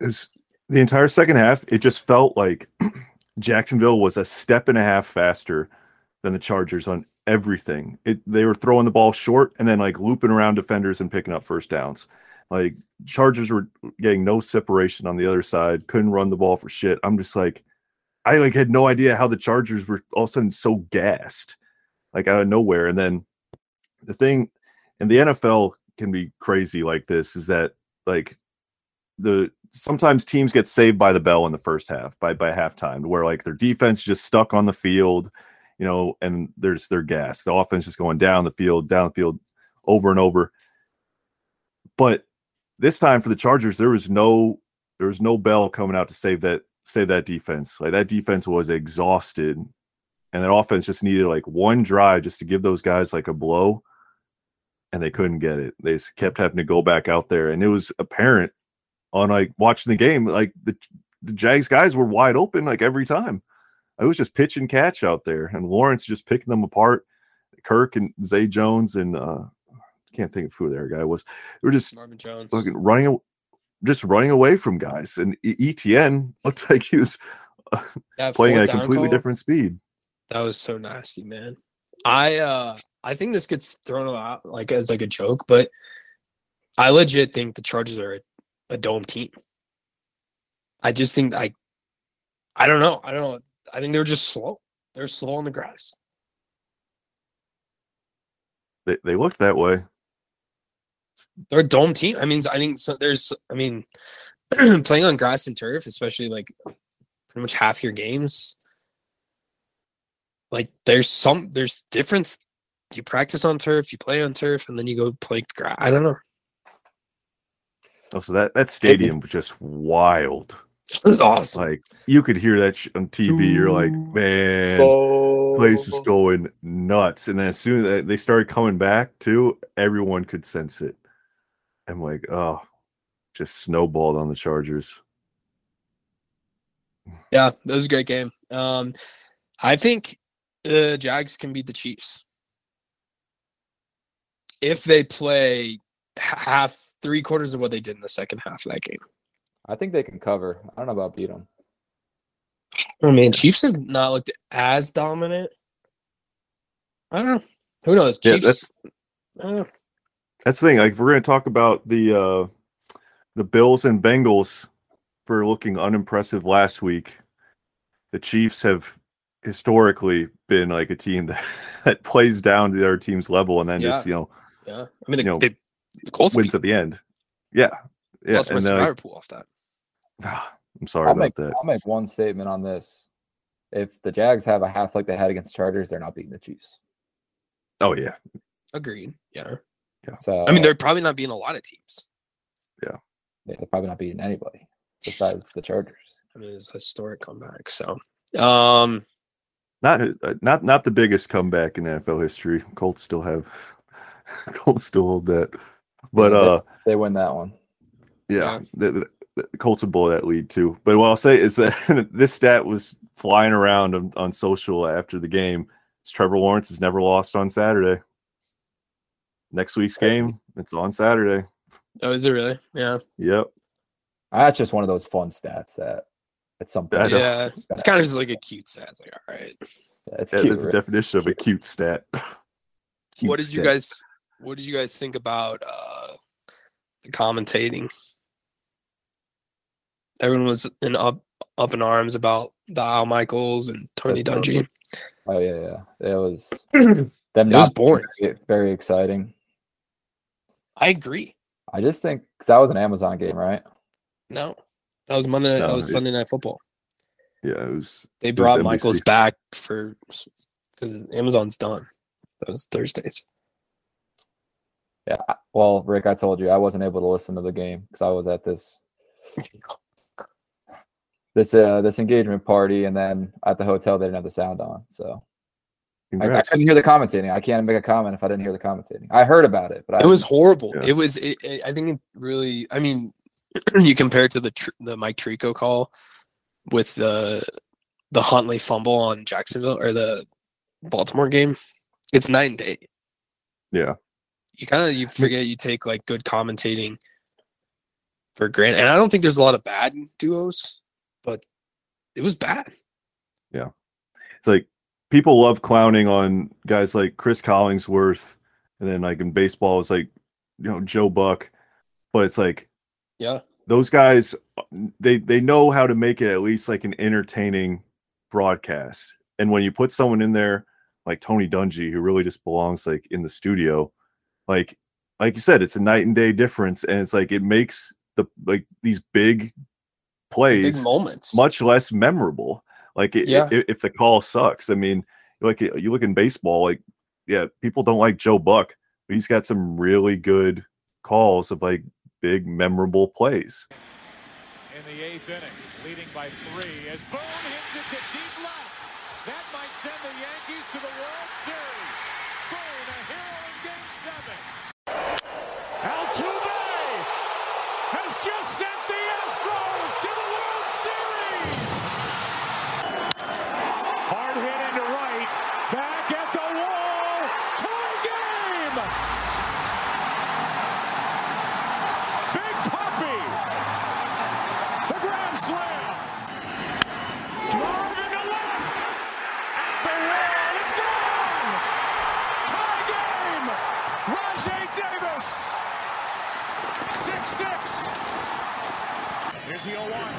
It was the entire second half. It just felt like Jacksonville was a step and a half faster than the Chargers on everything. It they were throwing the ball short and then like looping around defenders and picking up first downs. Like Chargers were getting no separation on the other side, couldn't run the ball for shit. I'm just like, I like had no idea how the Chargers were all of a sudden so gassed, like out of nowhere. And then the thing, and the NFL can be crazy like this is that like the sometimes teams get saved by the bell in the first half by by halftime where like their defense just stuck on the field you know and there's their gas the offense just going down the field down the field over and over but this time for the chargers there was no there was no bell coming out to save that save that defense like that defense was exhausted and that offense just needed like one drive just to give those guys like a blow and they couldn't get it they kept having to go back out there and it was apparent on like watching the game, like the the Jags guys were wide open like every time. I was just pitch and catch out there, and Lawrence just picking them apart. Kirk and Zay Jones and uh can't think of who their guy was. They were just Marvin Jones. running, just running away from guys. And ETN looked like he was That playing at a completely different speed. That was so nasty, man. I uh I think this gets thrown out like as like a joke, but I legit think the Chargers are a, a dome team. I just think I I don't know. I don't know. I think they're just slow. They're slow on the grass. They they looked that way. They're a dome team. I mean, I think so, there's. I mean, playing on grass and turf, especially like pretty much half your games. Like there's some there's difference. You practice on turf, you play on turf, and then you go play grass. I don't know. Oh, so that that stadium was just wild. It was awesome. Like you could hear that sh- on TV. You're like, man, Oh. place was going nuts. And then as soon as they started coming back too, everyone could sense it. I'm like, oh, just snowballed on the Chargers. Yeah, that was a great game. Um, I think the Jags can beat the Chiefs if they play half, three quarters of what they did in the second half of that game. I think they can cover. I don't know about beat them. I mean, Chiefs have not looked as dominant. I don't know. Who knows? Yeah, Chiefs. I don't know. That's the thing. Like, if we're gonna talk about the uh the Bills and Bengals for looking unimpressive last week. The Chiefs have historically been like a team that, that plays down to their team's level and then just you know Yeah, I mean the, You know, the, the Colts wins beat, at the end. Yeah, yeah. lost my And then, survivor pool off that. I'm sorry I'll about make, that. I'll make one statement on this. If the Jags have a half like they had against Chargers, they're not beating the Chiefs. Oh yeah, Agreed. Yeah, So I mean they're probably not being a lot of teams. yeah, they're probably not beating anybody besides the Chargers. I mean it's a historic comeback. So, um, not uh, not not the biggest comeback in NFL history. Colts still have Colts still hold that, but Yeah, they- uh, They win that one. yeah, Yeah. The, the, the Colts will blow that lead too. But what I'll say is that this stat was flying around on, on social after the game. Is Trevor Lawrence has never lost on Saturday. Next week's game, it's on Saturday. oh, is it really? Yeah, Yep. That's just one of those fun stats that at some I point know. yeah. It's kind of just like a cute stat. It's like all right. yeah, it's Yeah, cute. that's the right? definition of a cute stat. Cute what did you guys? What did you guys think about uh the commentating? Everyone was in up up in arms about the Al Michaels and Tony That's Dungy. Oh yeah, yeah. It was them It was not being boring. very, very exciting. I agree. I just think because that was an Amazon game, right? No, that was Monday. that No, was it- Sunday Night Football. Yeah, it was. They was brought NBC. Michaels back for because Amazon's done. That was Thursdays. Yeah. Well, Ric, I told you I wasn't able to listen to the game because I was at this this uh this engagement party, and then at the hotel they didn't have the sound on, so I, I couldn't hear the commentating. I can't make a comment if I didn't hear the commentating. I heard about it, but I It was horrible. Yeah. It was. It, it- I think it really. I mean, you compare it to the tr- the Mike Tirico call with the the Huntley fumble on Jacksonville or the Baltimore game. It's night and day. Yeah. You kind of you forget you take like good commentating for granted, and I don't think there's a lot of bad duos, but it was bad. Yeah, it's like people love clowning on guys like Cris Collinsworth, and then like in baseball, it's like you know Joe Buck, but it's like Yeah, those guys they they know how to make it at least like an entertaining broadcast. And when you put someone in there like Tony Dungy, who really just belongs like in the studio, like like you said, it's a night and day difference, and it's like it makes the like these big plays big moments. much less memorable. Like i- Yeah. i- if the call sucks, I mean, like you look in baseball, like yeah, people don't like Joe Buck, but he's got some really good calls of like big memorable plays. in the eighth inning, leading by three as Boone hits it to deep left. That might send the Yankees to the World Series. Boone, a hero in Game Seven. Altuve has just sent the Astros to the World Series. Hard hit into right, back at the wall, tie game. Big Papi the grand slam. Drive into left. At the wall. It's gone. Tie game. Rajai Davis. 6-6. Here's the 0-1.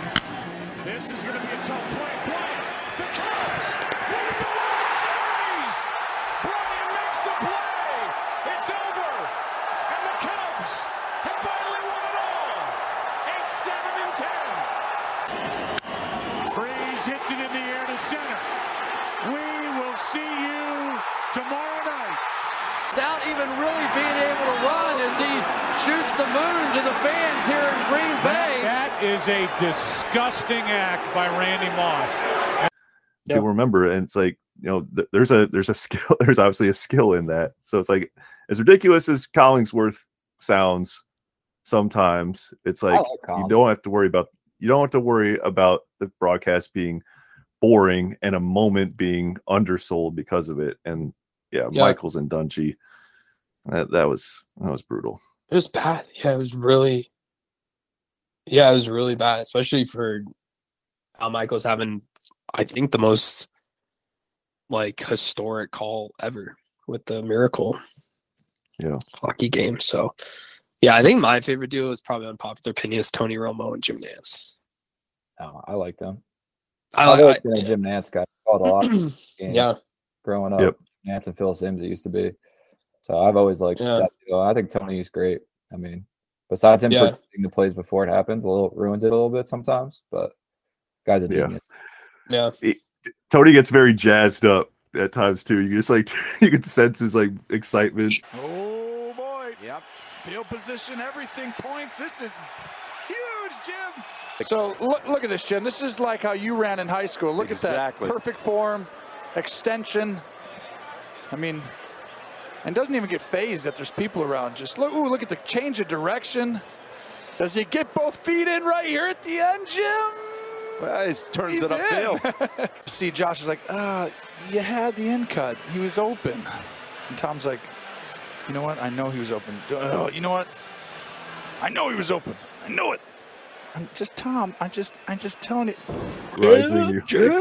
This is going to be a tough play. Bryant, the Cubs win the World Series. Bryant makes the play. It's over. And the Cubs have finally won it all. 8-7 and 10. Freese hits it in the air to center. We will see you tomorrow night. without even really being able to run as he shoots the moon to the fans here in Green Bay. That is a disgusting act by Randy Moss. Yeah. People remember, and it's like you know, th- there's a there's a skill, there's obviously a skill in that. So it's like as ridiculous as Collinsworth sounds, sometimes it's like like you don't have to worry about you don't have to worry about the broadcast being boring and a moment being undersold because of it. And yeah, Yeah. Michaels and Dungy, that, that was that was brutal. It was bad. Yeah, it was really. Yeah, it was really bad, especially for Al Michaels having, I think, the most like historic call ever with the miracle Yeah. hockey game. So, Yeah, I think my favorite duo is probably unpopular opinion is Tony Romo and Jim Nantz. Oh, I like them. I I've like, always I- been Jim Nantz guy. Called a lot. yeah, growing up. Yep. Nantz and Phil Simms it used to be. So I've always liked Yeah. that duo. I think Tony's great. I mean, besides him Yeah. predicting the plays before it happens, a little ruins it a little bit sometimes. But guy's a Yeah. genius. yeah. Tony gets very jazzed up at times too. You just like you can sense his like excitement. Oh boy. Yep. Field position, everything points. This is huge, Jim. So look, look at this, Jim. This is like how you ran in high school. Look Exactly. at that. Perfect form, extension. I mean, and doesn't even get phased that there's people around. Just look, ooh, look at the change of direction. Does he get both feet in right here at the end, Jim? Well, he turns He's it upfield. in. See, Josh is like, ah, you had the end cut. He was open. And Tom's like, you know what? I know he was open. Oh, you know what? I know he was open. I know it. I'm just Tom. I just, I'm just telling you. Rising you. Jim.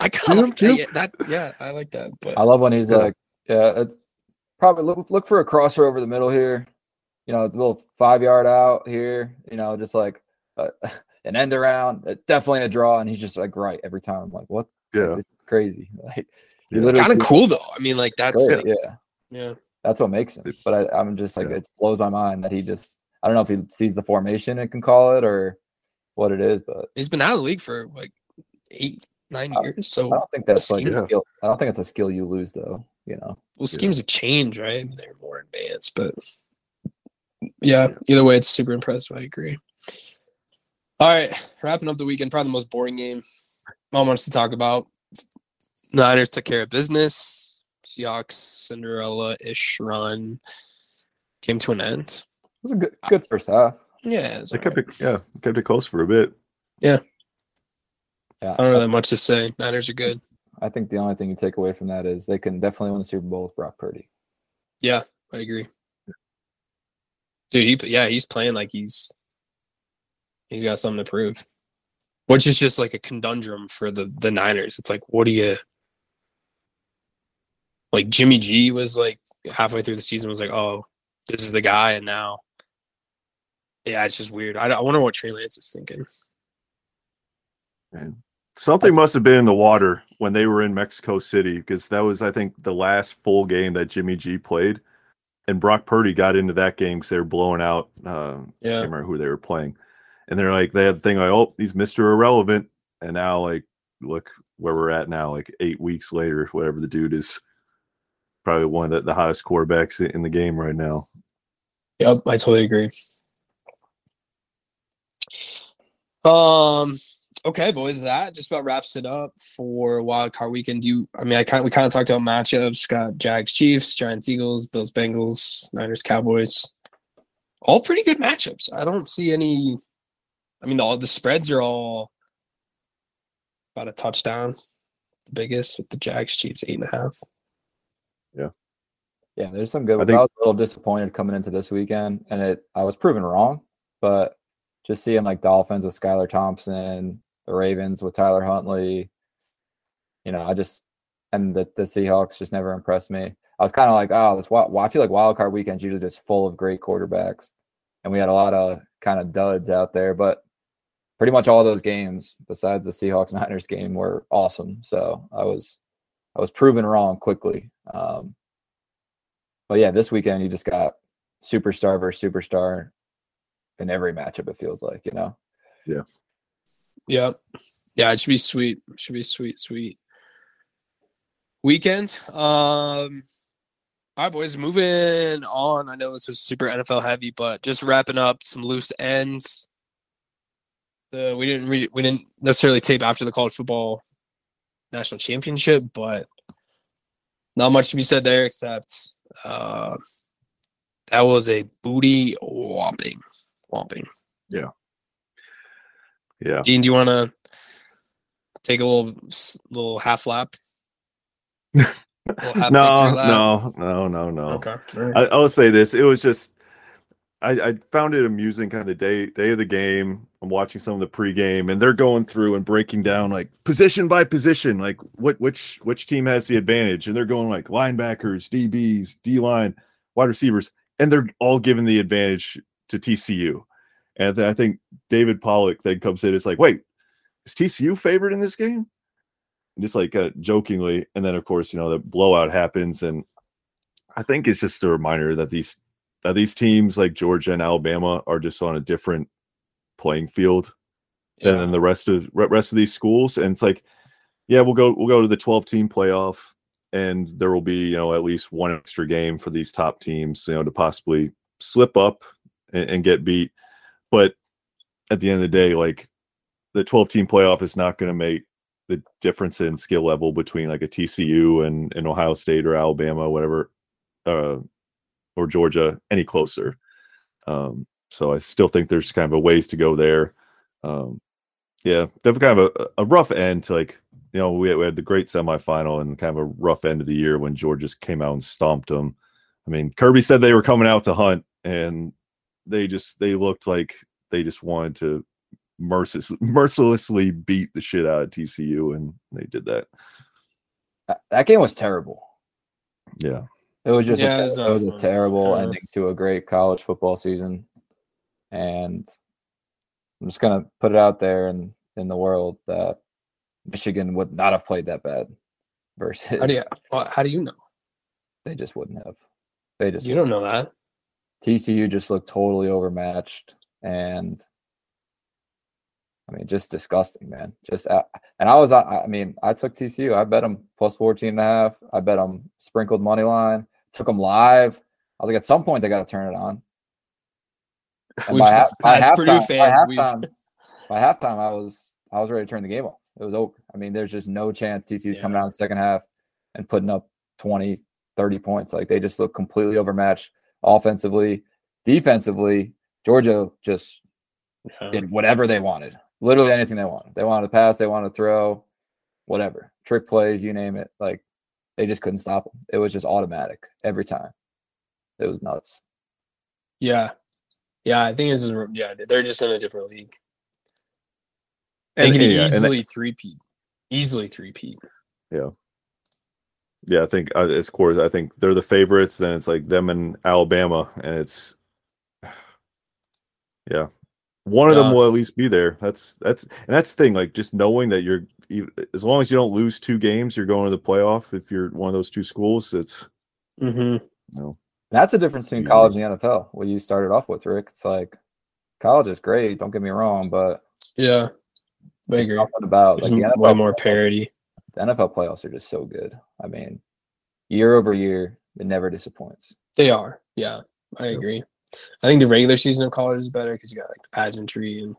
I kind of like Jim, that. Yeah, that. Yeah, I like that. But I love when he's Yeah. like, yeah, it's probably look look for a crosser over the middle here. You know, a little five yard out here. You know, just like uh, an end around, uh, definitely a draw, and he's just like right every time. I'm like, what? Yeah. This is crazy. Like, he Yeah. literally kind of cool though. I mean, like that's great, like, yeah. yeah. That's what makes him. But I, I'm just like, Yeah. it blows my mind that he just. I don't know if he sees the formation and can call it or what it is, but He's been out of the league for like eight, nine Uh, years. I So don't think that's like a schemes- skill. I don't think it's a skill you lose though. You know. well, schemes have changed, right? They're more advanced, but yeah. Either way, it's super impressive. I agree. All right, wrapping up the weekend. Probably the most boring game. Mom wants to talk about. Niners took care of business. Seahawks Cinderella-ish run came to an end. It was a good uh, good first half. Yeah, it's They all kept right. it yeah, kept it close for a bit. Yeah. I don't really that much to say. Niners are good. I think the only thing you take away from that is they can definitely win the Super Bowl with Brock Purdy. Yeah, I agree. Dude, he yeah, he's playing like he's he's got something to prove. Which is just like a conundrum for the the Niners. It's like, what do you like Jimmy G was like halfway through the season was like, oh, this is the guy, and now yeah, it's just weird. I, I wonder what Trey Lance is thinking. Something must have been in the water when they were in Mexico City because that was, I think, the last full game that Jimmy G played, and Brock Purdy got into that game because they were blowing out. Uh, Yeah. can't remember who they were playing, and they're like, they had the thing like, oh, he's Mister Irrelevant, and now like, look where we're at now, like eight weeks later, whatever the dude is, probably one of the, the hottest quarterbacks in the game right now. Yep, I totally agree. Um. Okay, boys, that just about wraps it up for Wild Card Weekend. Do you? I mean, I kind of, we kind of talked about matchups. Got Jags, Chiefs, Giants, Eagles, Bills, Bengals, Niners, Cowboys. All pretty good matchups. I don't see any. I mean, all the spreads are all about a touchdown. The biggest with the Jags, Chiefs, eight and a half. Yeah, yeah. there's some good. I ones. I, was a little disappointed coming into this weekend, and it I was proven wrong. But just seeing like Dolphins with Skylar Thompson, the Ravens with Tyler Huntley, you know, I just and the the Seahawks just never impressed me. I was kind of like, oh, this wi- well, I feel like wild card weekend's usually just full of great quarterbacks, and we had a lot of kind of duds out there. But pretty much all those games, besides the Seahawks Niners game, were awesome. So I was I was proven wrong quickly. Um, but yeah, this weekend you just got superstar versus superstar in every matchup. It feels like you know. Yeah. Yeah, Yeah, it should be sweet. It should be sweet, sweet. Weekend. Um all right, boys, moving on. I know this was super NFL heavy, but just wrapping up some loose ends. The we didn't re- we didn't necessarily tape after the college football national championship, but not much to be said there except uh that was a booty whopping. Whopping. Yeah. Dean, do you want to take a little little half lap? Little half No, lap? no, no, no, no. Okay. right. I, I'll say this: it was just, I, I found it amusing, kind of the day day of the game. I'm watching some of the pregame, and they're going through and breaking down like position by position, like what which which team has the advantage, and they're going like linebackers, DBs, D line, wide receivers, and they're all giving the advantage to TCU. And then I think David Pollack then comes in. It's like, wait, is TCU favored in this game? And just like uh, jokingly, and then of course you know the blowout happens, and I think it's just a reminder that these that these teams like Georgia and Alabama are just on a different playing field than the rest of re- rest of these schools. And it's like, yeah, we'll go we'll go to the 12 team playoff, and there will be you know at least one extra game for these top teams, you know, to possibly slip up and, and get beat. But at the end of the day, like the 12 team playoff is not going to make the difference in skill level between like a TCU and, and Ohio State or Alabama, whatever, uh, or Georgia any closer. Um, so I still think there's kind of a ways to go there. Um, yeah, definitely kind of a, a rough end to like, you know, we had, we had the great semifinal and kind of a rough end of the year when Georgia came out and stomped them. I mean, Kirby said they were coming out to hunt and they just, they looked like they just wanted to merciless, mercilessly beat the shit out of TCU, and they did that. That, that game was terrible. Yeah, It was just Yeah, a, it was it was a terrible Yeah. ending to a great college football season. And I'm just gonna put it out there in in the world that Michigan would not have played that bad versus How do you, well, how do you know? they just wouldn't have. They just You don't know that. TCU just looked totally overmatched and I mean just disgusting, man. Just uh, and I was I I mean, I took TCU. I bet them plus 14 and a half. I bet them sprinkled money line. Took them live. I was like at some point they got to turn it on. And by, half, by, as Purdue halftime, fans, by halftime, by halftime, I was I was ready to turn the game off. It was over. I mean, there's just no chance TCU's coming Yeah. out in the second half and putting up 20, 30 points. Like they just look completely overmatched offensively, defensively. Georgia just Yeah. did whatever they wanted. Literally anything they wanted. They wanted to pass, they wanted to throw, whatever. Trick plays, you name it. Like they just couldn't stop them. It was just automatic every time. It was nuts. Yeah. Yeah, I think this is yeah, they're just in a different league. They and, can yeah, easily three-peat. Easily three-peat. yeah, I think uh, it's course. I think they're the favorites. and it's like them and Alabama, and it's yeah, one of them will at least be there. That's that's and that's the thing. Like just knowing that you're as long as you don't lose two games, you're going to the playoff. If you're one of those two schools, it's Mm-hmm. you know That's the difference between college and the NFL. What you started off with, Ric. It's like college is great. Don't get me wrong, but Yeah. I there's agree. something about There's like the NFL, way more playoffs- parity. The NFL playoffs are just so good. I mean, year over year, it never disappoints. They are. Yeah. I agree. I think the regular season of college is better because you got like the pageantry and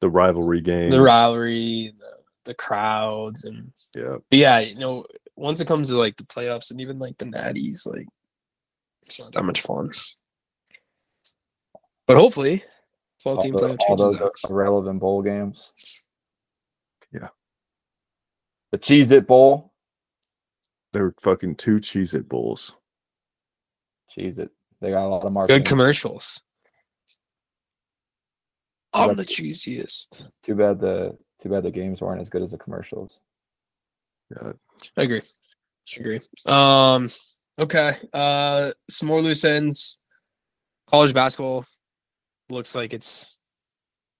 the rivalry games. the rivalry, the, the crowds, and Yeah, but yeah, you know, once it comes to like the playoffs and even like the natties, like it's not that much fun. But hopefully, twelve All, team tho- playoff all changes those irrelevant bowl games. Yeah. The Cheez It Bowl. they were fucking two Cheez It Bowls. Cheez It. They got a lot of marketing. Good commercials. I'm the cheesiest. Too bad the too bad the games weren't as good as the commercials. Yeah, I agree. I agree. Um, okay. Uh, some more loose ends. College basketball looks like it's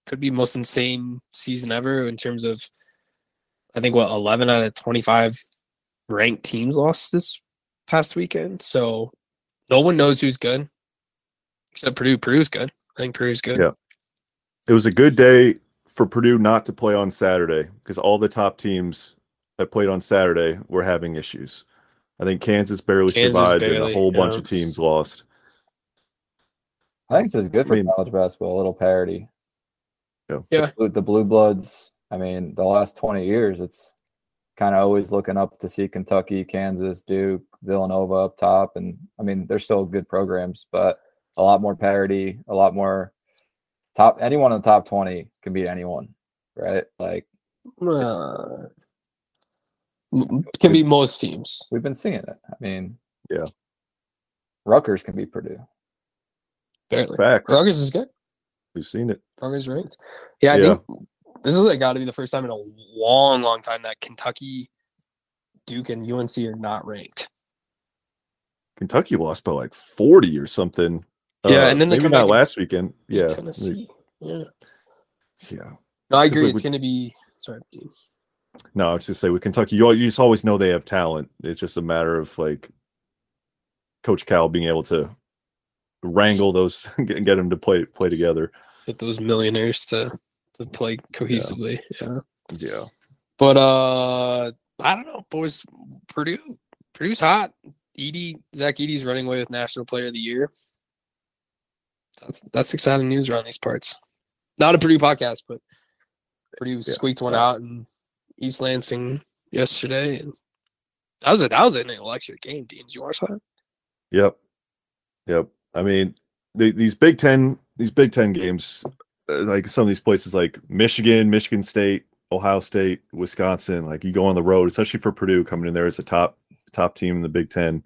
could be most insane season ever in terms of. I think what eleven out of twenty five ranked teams lost this past weekend. So no one knows who's good except Purdue. Purdue's good. I think Purdue's good. Yeah. it was a good day for Purdue not to play on Saturday because all the top teams that played on Saturday were having issues. I think Kansas barely Kansas survived and a whole bunch of teams lost. I think this is good for I mean- college basketball. A little parity. Yeah. Yeah. The, the blue bloods. I mean, the last twenty years, it's kind of always looking up to see Kentucky, Kansas, Duke, Villanova up top, and I mean, they're still good programs, but a lot more parity, a lot more top. Anyone in the top twenty can beat anyone, right? Like Uh, can be most teams. we've been seeing it. I mean, Yeah. Rutgers can beat Purdue. Barely. Facts. Rutgers is good. We've seen it. Rutgers ranked. Yeah, I Yeah. think this is like got to be the first time in a long, long time that Kentucky, Duke, and UNC are not ranked. Kentucky lost by like 40 or something. Yeah, Uh, and then they maybe come not last weekend. Yeah, Tennessee. Yeah. yeah. No, I agree. like, It's we- going to be. Sorry. No, I was just say with Kentucky, you, you just always know they have talent. It's just a matter of like Coach Cal being able to wrangle those and get, get them to play play together. Get those millionaires to to play cohesively. Yeah. Yeah, But uh, I don't know, boys. Purdue, Purdue's hot. Edey, Zach Edey's running away with National Player of the Year. That's that's exciting news around these parts. Not a Purdue podcast, but Purdue squeaked one sorry. out in East Lansing yesterday, and that was a that was an electric game. Dean, did you watch that? Yep. Yep. I mean, the, these Big Ten, these Big Ten games, like some of these places like Michigan, Michigan State, Ohio State, Wisconsin, like you go on the road, especially for Purdue coming in there as a top top team in the Big Ten.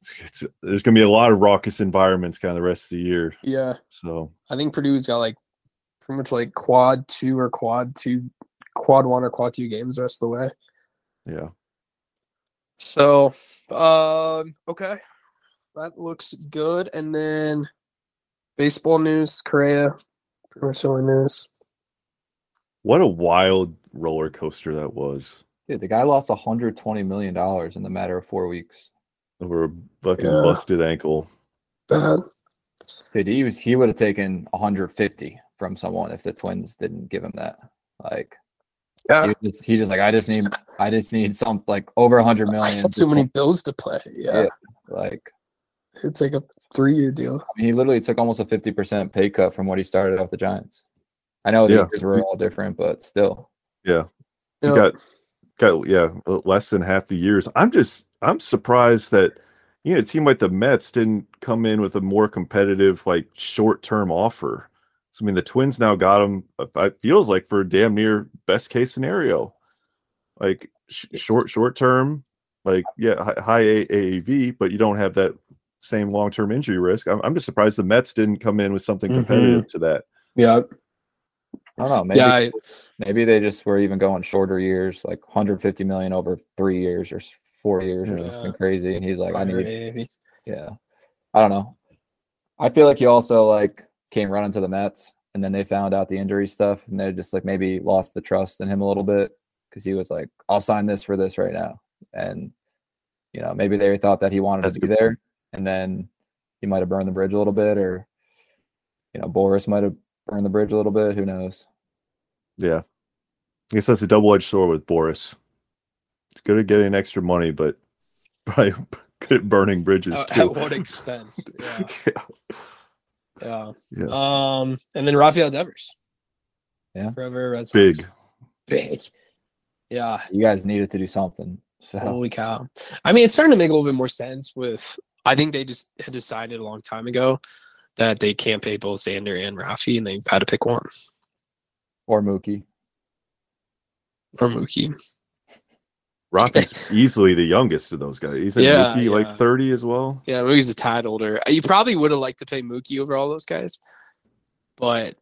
It's, it's, there's going to be a lot of raucous environments kind of the rest of the year. Yeah, So I think Purdue's got like pretty much like quad two or quad two, quad one or quad two games the rest of the way. yeah, So, um, okay, that looks good. And then baseball news, Correa, pretty much the only news. what a wild roller coaster that was Dude, the guy lost 120 million dollars in the matter of four weeks. over a fucking Yeah. busted ankle. Bad. Dude, he was he would have taken 150 from someone if the Twins didn't give him that. Like Yeah, he just, he just like I just need I just need some like over 100 million. too many bills to play. Yeah, Yeah. Like it's like a three-year deal. I mean, he literally took almost a 50% pay cut from what he started off the Giants. I know the Yeah. years were all different, but still. Yeah. You You got got yeah less than half the years. I'm just I'm surprised that you know a team like the Mets didn't come in with a more competitive like short term offer. So I mean the Twins now got him. uh, It feels like for a damn near best case scenario, like sh- short short term, like yeah high AAV, but you don't have that same long term injury risk. I'm, I'm just surprised the Mets didn't come in with something Mhm. competitive to that. yeah, I don't know. Maybe Yeah, I- maybe they just were even going shorter years, like 150 million over three years or four years or something crazy. And he's like, I need, yeah. I don't know. I feel like he also like came running to the Mets and then they found out the injury stuff and they just like maybe lost the trust in him a little bit because he was like, I'll sign this for this right now. And, you know, maybe they thought that he wanted That's to be good there and then he might have burned the bridge a little bit or, you know, Boras might have burned the bridge a little bit. Who knows? Yeah. I guess that's a double edged sword with Boras. It's good at getting extra money, but probably good at burning bridges At, too. at what expense? Yeah, yeah. yeah. Yeah. Um, and then Rafael Devers. Yeah. Forever Red Sox. Big. big. Yeah, You guys needed to do something. So Holy cow. I mean, it's starting to make a little bit more sense with I think they just had decided a long time ago that they can't pay both Xander and Rafi and they've had to pick one or Mookie. or Mookie. Rafi's easily the youngest of those guys. He's Yeah, Mookie like 30 as well. Yeah, Mookie's a tad older. You probably would have liked to pay Mookie over all those guys, but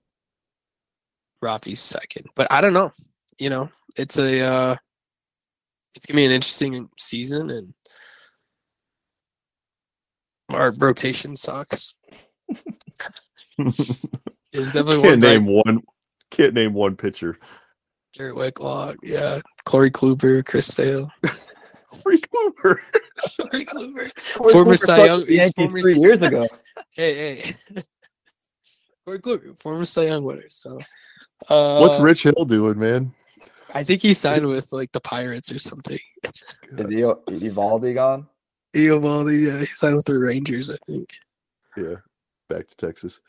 Rafi's second. But I don't know. You know, it's a uh it's gonna be an interesting season and our rotation sucks. is definitely one can't bright name one can't name one pitcher. Garrett Whitlock, yeah, Corey Kluber, Chris Sale, Corey Kluber. Corey Kluber, Corey Former Kluber Cy Young- the Yankees former three years ago. hey, hey, Corey Kluber, former Cy Young winner. So, uh, What's Rich Hill doing, man? I think he signed with like the Pirates or something. Is he Eovaldi gone? Eovaldi, yeah, he signed with the Rangers, I think. Yeah. Back to Texas.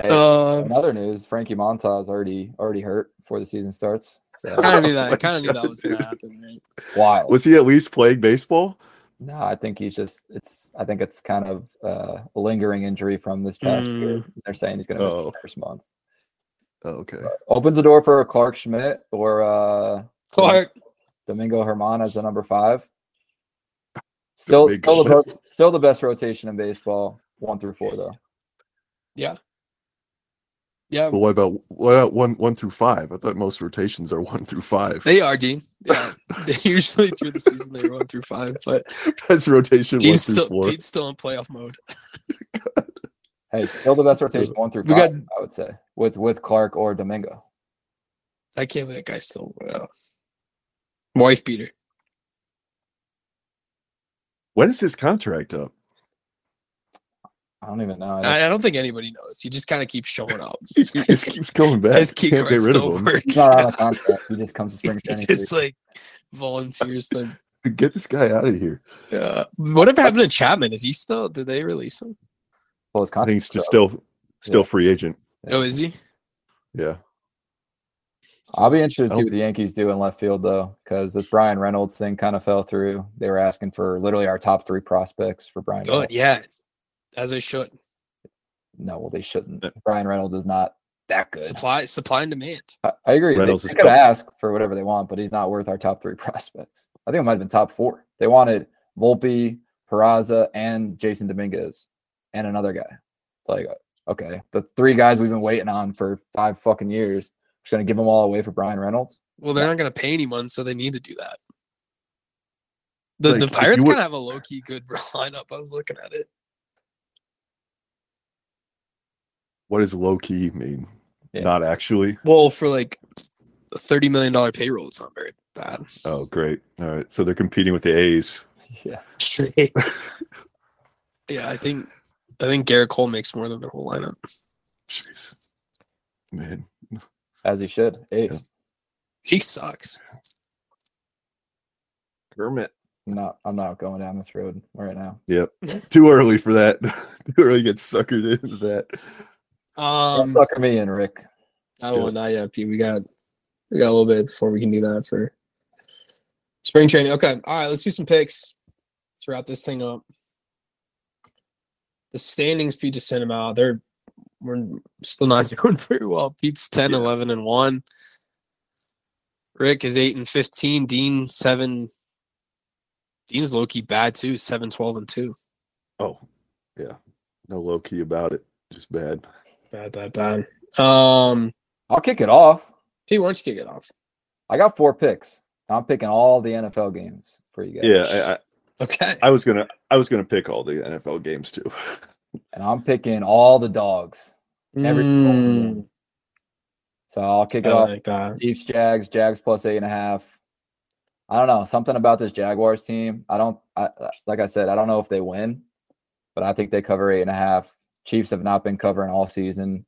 Hey, Um, in other news, Frankie Montas already already hurt before the season starts. So kind of knew that. my Kind of knew that was gonna happen. Right? wild. Was he at least playing baseball? No, I think he's just it's I think it's kind of uh, a lingering injury from this past year. They're saying he's gonna miss Oh. the first month. Oh, okay. Opens the door for Clarke Schmidt or uh Clarke, Domingo Germán as the number five. Still big still the best, still the best rotation in baseball, one through four though. yeah, Yeah, But what about what about one one through five? I thought most rotations are one through five. they are, Dean. Yeah, usually through the season they run through five, but Best rotation one Dean's through still four. Dean's still in playoff mode. Hey, still the best rotation one through We five, got- I would say, with with Clarke or Domingo. I can't believe that guy's still uh, wife beater. When is his contract up? I don't even know. I I, I don't think anybody knows. He just kind of keeps showing up. He just keeps coming back. His key Can't get rid of him. works. He's not on a contract. He just comes to spring training. for it's like volunteers thing. Get this guy out of here. Yeah. Whatever happened to Chapman? Is he still? Did they release him? full his I contract. think he's just still still Yeah. free agent. Oh, is he? Yeah. I'll be interested to see oh. what the Yankees do in left field though, because this Bryan Reynolds thing kind of fell through. They were asking for literally our top three prospects for Bryan. Good. Reynolds. Yeah. As they should. No, well they shouldn't. Bryan Reynolds is not that good. Supply, supply and demand. I, I agree. They, Reynolds they is could tough. ask for whatever they want, but he's not worth our top three prospects. I think it might have been top four. They wanted Volpe, Peraza, and Jasson Dominguez, and another guy. It's like, okay, the three guys we've been waiting on for five fucking years. Just gonna give them all away for Bryan Reynolds. Well, they're not going to pay anyone, so they need to do that. The, Like, the Pirates you kind of have a low key good lineup. I was looking at it. What does low key mean? Yeah. Not actually. Well, for like a thirty million dollar payroll, it's not very bad. Oh, great. All right. So they're competing with the A's. Yeah. yeah, I think I think Gerrit Cole makes more than their whole lineup. Jeez. Man. As he should. Ace. He sucks. Kermit. I'm not I'm not going down this road right now. Yep. Too early for that. Too early to get suckered into that. Don't Um, sucker me in, Ric. oh, well, not yet, Pete. We got we got a little bit before we can do that for spring training. Okay, all right. Let's do some picks. Let's wrap this thing up. The standings, Pete just sent them out. They're we're still not doing very well. Pete's 10, Yeah. 11, and 1. Ric is 8 and 15. Dean 7. Dean's low key bad too, 7, 12, and 2. Oh, yeah. No low key about it. Just bad. Bad, bad, bad. Um, I'll kick it off. Pete, why don't you kick it off? I got four picks. I'm picking all the NFL games for you guys. Yeah, I, I, Okay. I was gonna I was gonna pick all the NFL games too. And I'm picking all the dogs. Every single one of Mm. So I'll kick I it off. that. Chiefs, Jags, Jags plus eight and a half. I don't know something about this Jaguars team. I don't. I, like I said, I don't know if they win, but I think they cover eight and a half. Chiefs have not been covering all season.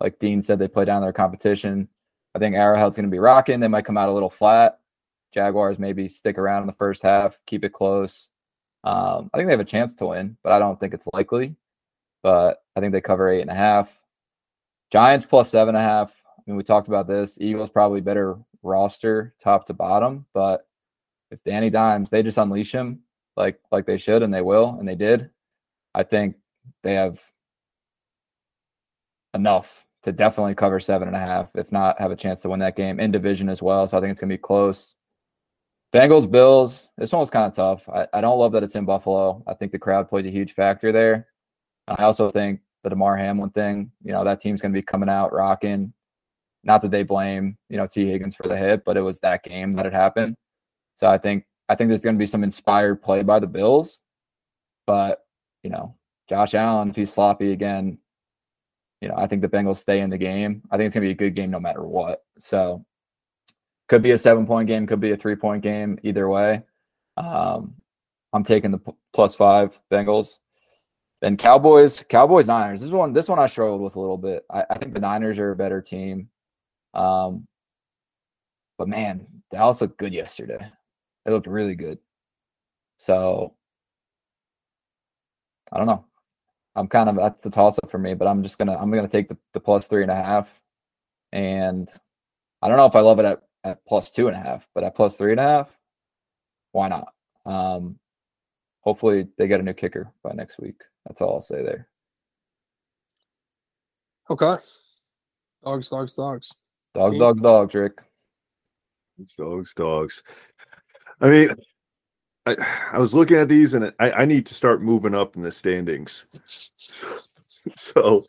Like Dean said, they play down their competition. I think Arrowhead's going to be rocking. They might come out a little flat. Jaguars maybe stick around in the first half, keep it close. Um, I think they have a chance to win, but I don't think it's likely. But I think they cover eight and a half. Giants plus seven and a half. I mean, we talked about this. Eagles probably better roster top to bottom, but if Danny Dimes, they just unleash him like like they should and they will, and they did. I think they have enough to definitely cover seven and a half, if not have a chance to win that game in division as well. So I think it's gonna be close. Bengals, Bills. This one was kind of tough. I, I don't love that it's in Buffalo. I think the crowd plays a huge factor there. I also think the Damar Hamlin thing, you know, that team's going to be coming out rocking. Not that they blame, you know, Tee Higgins for the hit, but it was that game that it happened. So I think I think there's going to be some inspired play by the Bills, but you know, Josh Allen, if he's sloppy again, you know, I think the Bengals stay in the game. I think it's going to be a good game no matter what. So could be a seven point game, could be a three point game. Either way, um, I'm taking the plus five Bengals. Then Cowboys, Cowboys, Niners. This one, this one I struggled with a little bit. I, I think the Niners are a better team. Um, but man, Dallas looked good yesterday. They looked really good. So I don't know. I'm kind of that's a toss up for me, but I'm just gonna I'm gonna take the, the plus three and a half. And I don't know if I love it at, at plus two and a half, but at plus three and a half, why not? Um hopefully they get a new kicker by next week. That's all I'll say there. Okay. Dogs, dogs, dogs. Dogs, Yeah. dogs, dogs, Ric. Dogs, dogs. I mean, I, I was looking at these and I, I need to start moving up in the standings. so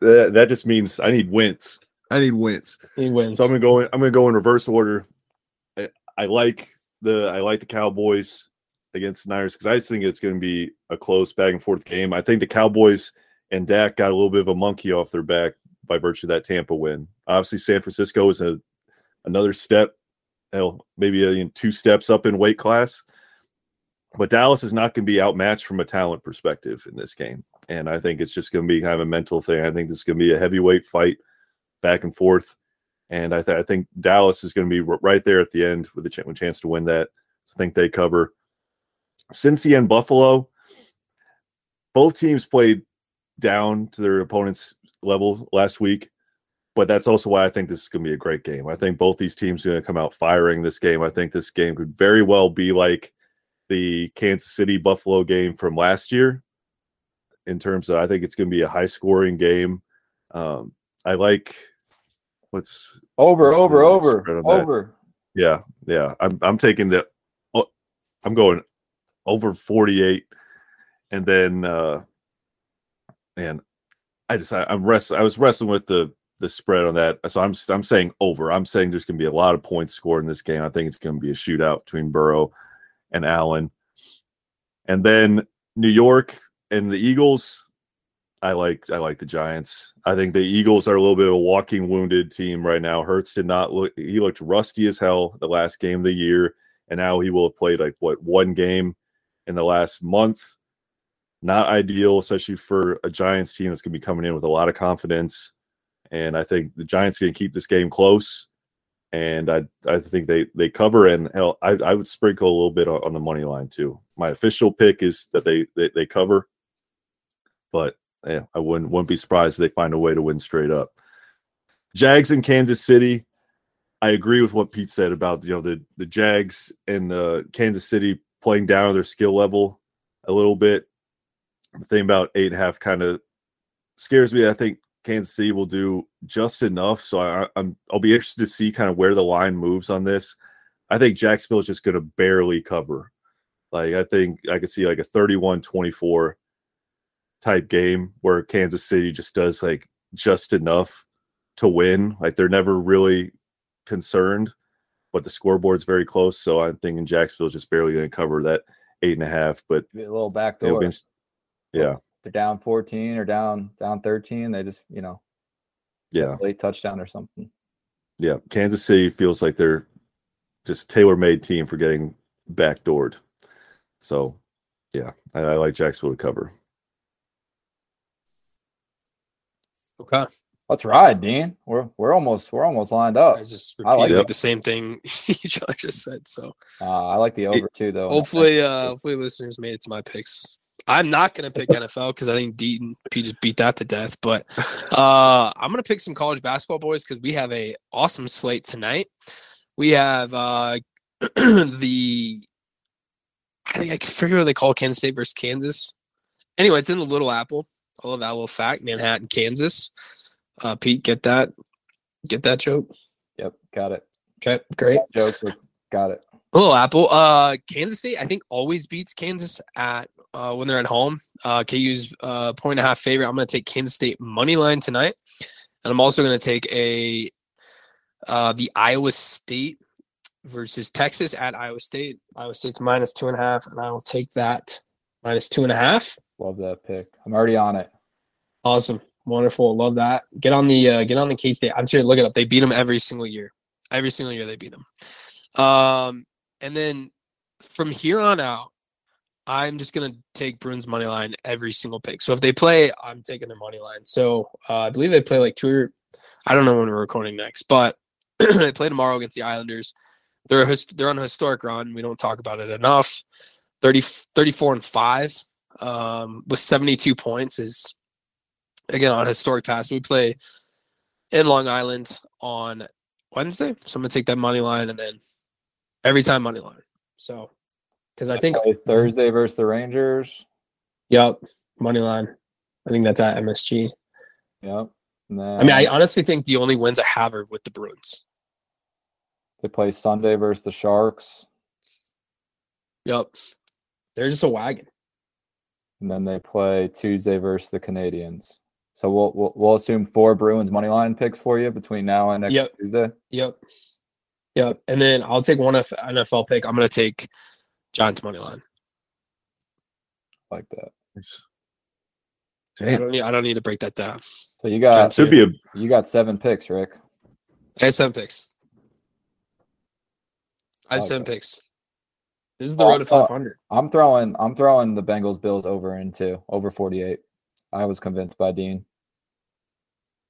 that, that just means I need wins. I need wins. He wins. So I'm gonna go. In, I'm gonna go in reverse order. I, I like the I like the Cowboys against the Niners because I just think it's going to be a close back and forth game. I think the Cowboys and Dak got a little bit of a monkey off their back by virtue of that Tampa win. Obviously, San Francisco is a another step, hell, maybe a, you know, two steps up in weight class. But Dallas is not going to be outmatched from a talent perspective in this game, and I think it's just going to be kind of a mental thing. I think this is going to be a heavyweight fight, back and forth, and I, th- I think Dallas is going to be r- right there at the end with a ch- chance to win that. So I think they cover. Cincy and Buffalo, both teams played down to their opponent's level last week, but that's also why I think this is going to be a great game. I think both these teams are going to come out firing this game. I think this game could very well be like the Kansas City Buffalo game from last year in terms of I think it's going to be a high scoring game. Um, I like what's Over, What's over, the over, that? over. yeah, yeah. I'm I'm taking the oh, I'm going over 48 and then uh man I just I, I'm rest I was wrestling with the the spread on that. So I'm I'm saying over. I'm saying there's going to be a lot of points scored in this game. I think it's going to be a shootout between Burrow and Allen. And then New York and the Eagles I like I like the Giants. I think the Eagles are a little bit of a walking wounded team right now. Hurts did not look he looked rusty as hell the last game of the year, and now he will have played like what one game in the last month. Not ideal, especially for a Giants team that's gonna be coming in with a lot of confidence. And I think the Giants are gonna keep this game close. And I I think they they cover and hell I, I would sprinkle a little bit on, on the money line too. My official pick is that they they, they cover, but yeah, I wouldn't wouldn't be surprised if they find a way to win straight up. Jags in Kansas City. I agree with what Pete said about you know the the Jags and uh, Kansas City playing down their skill level a little bit. The thing about eight and a half kind of scares me. I think Kansas City will do just enough. So I, I'm I'll be interested to see kind of where the line moves on this. I think Jacksonville is just going to barely cover. Like I think I could see like a 31-24 type game where Kansas City just does like just enough to win. Like they're never really concerned, but the scoreboard's very close. So I'm thinking Jacksonville's just barely going to cover that eight and a half. But a little back it'll door. be, yeah, They're down 14 or down down 13. They just, you know, yeah, late touchdown or something. yeah. Kansas City feels like they're just tailor-made team for getting backdoored. So yeah, I, I like Jacksonville to cover. okay. Let's ride, Dean. We're we're almost we're almost lined up. I just I like repeated it. the same thing each other just said. So Uh, I like the over too, though. hopefully, uh, hopefully listeners made it to my picks. I'm not gonna pick NFL because I think Deaton P just beat that to death. But uh, I'm gonna pick some college basketball boys because we have a awesome slate tonight. We have uh, the I think I can figure what they call Kansas State versus Kansas. Anyway, it's in the Little Apple. I love that little fact. Manhattan, Kansas. Uh, Pete, get that? Get that joke? Yep, got it. Okay, great. Joke, got it. Little Apple. Uh, Kansas State, I think, always beats Kansas at uh, when they're at home. Uh, KU's uh, point and a half favorite. I'm going to take Kansas State money line tonight, and I'm also going to take a uh, the Iowa State versus Texas at Iowa State. Iowa State's minus two and a half, and I will take that minus two and a half. Love that pick. I'm already on it. Awesome, wonderful, love that. Get on the uh, get on the K State. I'm sure look it up. They beat them every single year. Every single year they beat them. Um, and then from here on out, I'm just gonna take Bruins money line every single pick. So if they play, I'm taking their money line. So uh, I believe they play like two. Or, I don't know when we're recording next, but they play tomorrow against the Islanders. They're a, they're on a historic run. We don't talk about it enough. 30, 34 and five um, with 72 points is again on historic pass. We play in Long Island on Wednesday, so I'm gonna take that money line and then every time money line. So because I think Thursday versus the Rangers. yep money line. I think that's at MSG. Yep. Then I mean, I honestly think the only wins I have are with the Bruins. they play Sunday versus the Sharks, Yep, they're just a wagon. and then they play Tuesday versus the Canadiens. So we'll, we'll we'll assume four Bruins money line picks for you between now and next Yep. Tuesday. Yep. Yep. And then I'll take one F- NFL pick. I'm gonna take Giants money line. Like that. I Damn, don't need I don't need to break that down. So you got Giants be a you got seven picks, Ric. I have seven picks. I have seven picks. This is the Oh, road to uh, 500. I'm throwing I'm throwing the Bengals Bills over into over 48. I was convinced by Dean.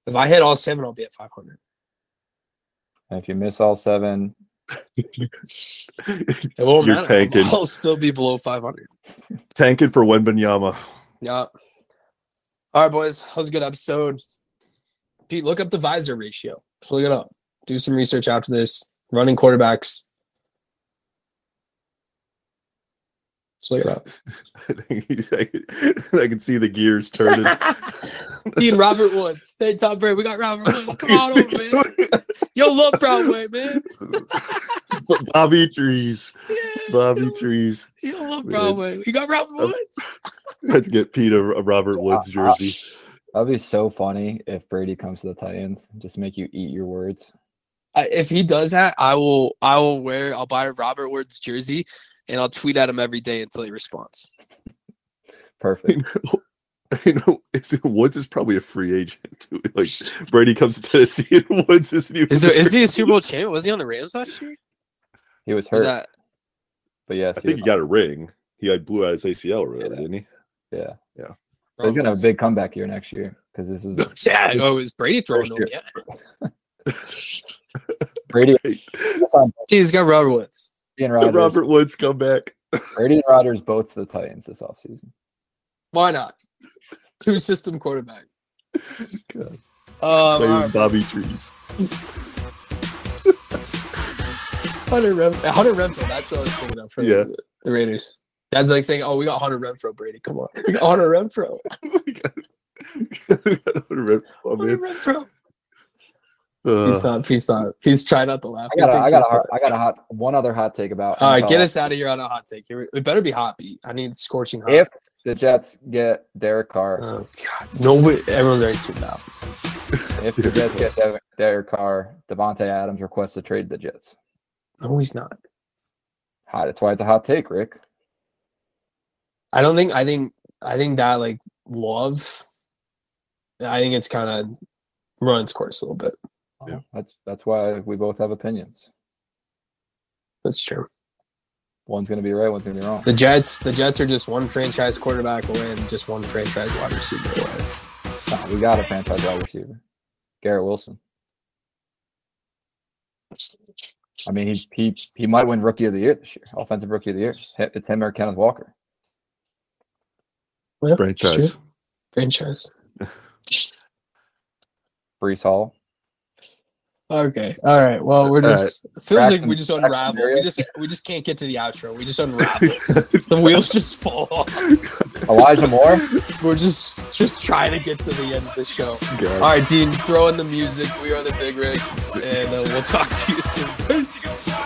If I hit all seven, I'll be at 500. And if you miss all seven, It won't You're matter. tanking. I'll still be below 500. tanking for Wembanyama. Yeah. All right, boys. That was a good episode. Pete, look up the visor ratio. Just look it up. Do some research after this. Running quarterbacks. Just look it up. I, think he's- I can- see the gears turning. Dean Robert Woods. Hey, Tom Brady. We got Robert Woods. Come on over, man. Yo, love Broadway, man. Bobby Trees. Yeah, Bobby yo, Trees. Yo, love Broadway. You got Robert. Woods. Let's get Pete a, a Robert Woods Uh, uh, jersey. that'd be so funny if Brady comes to the Titans. Just make you eat your words. I, if he does that, I will. I will wear. I'll buy a Robert Woods jersey, and I'll tweet at him every day until he responds. Perfect. You know, it's, Woods is probably a free agent. Too. Like Brady comes to Tennessee and Woods isn't even. Is there? Is he a Super Bowl champion? Was he on the Rams last year? He was Was hurt, that? but yes, I think he got a ring. He had blew out his ACL really, Yeah. didn't he? yeah. Yeah. So he's gonna have a big comeback year next year because this is Yeah. Oh, it was Brady throwing First them. Yeah. Brady. that's he's got Robert Woods. Brady and The Robert Woods comeback. Brady and Rodgers both to the Titans this offseason. Why not? Two system quarterback. God. Um, all Playing right, Bobby Trees. Hunter Ren- Hunter Renfrow. That's what I was thinking of for Yeah. the, the Raiders. That's like saying, "Oh, we got Hunter Renfrow, Brady. Come on, we got Hunter Renfrow. We got- we got oh, Hunter man. Renfrow." Uh, Peace out. Peace out. Peace. Try not to laugh. I got a, He I thinks got a, it's hot- I got a hot one other hot take about. All right, get us out of here on a hot take. Here- It better be hot, beat. I need scorching hot. If the Jets get Derek Carr, Oh God, nobody. Everyone's already tuned out. if the Jets get Der- Derek Carr, Davante Adams requests to trade the Jets. No, he's not. Hot. That's why it's a hot take, Ric. I don't think. I think. I think that like love. I think it's kind of run its course a little bit. Yeah. That's that's why we both have opinions. That's true. One's gonna be right, one's gonna be wrong. The Jets. The Jets are just one franchise quarterback away and just one franchise wide receiver away. Nah, we got a franchise wide receiver, Garrett Wilson. I mean, he he he might win Rookie of the Year this year, Offensive Rookie of the Year. It's him or Kenneth Walker. Yeah, it's true. franchise. Franchise. Breece Hall. Okay. All right. Well, we're just it feels like we just Braxton unravel. We just we just can't get to the outro. We just unravel. the wheels just fall off. Elijah Moore. We're just just trying to get to the end of the show. God. All right, Dean, throw in the music. We are the Big Rigs, and uh, we'll talk to you soon.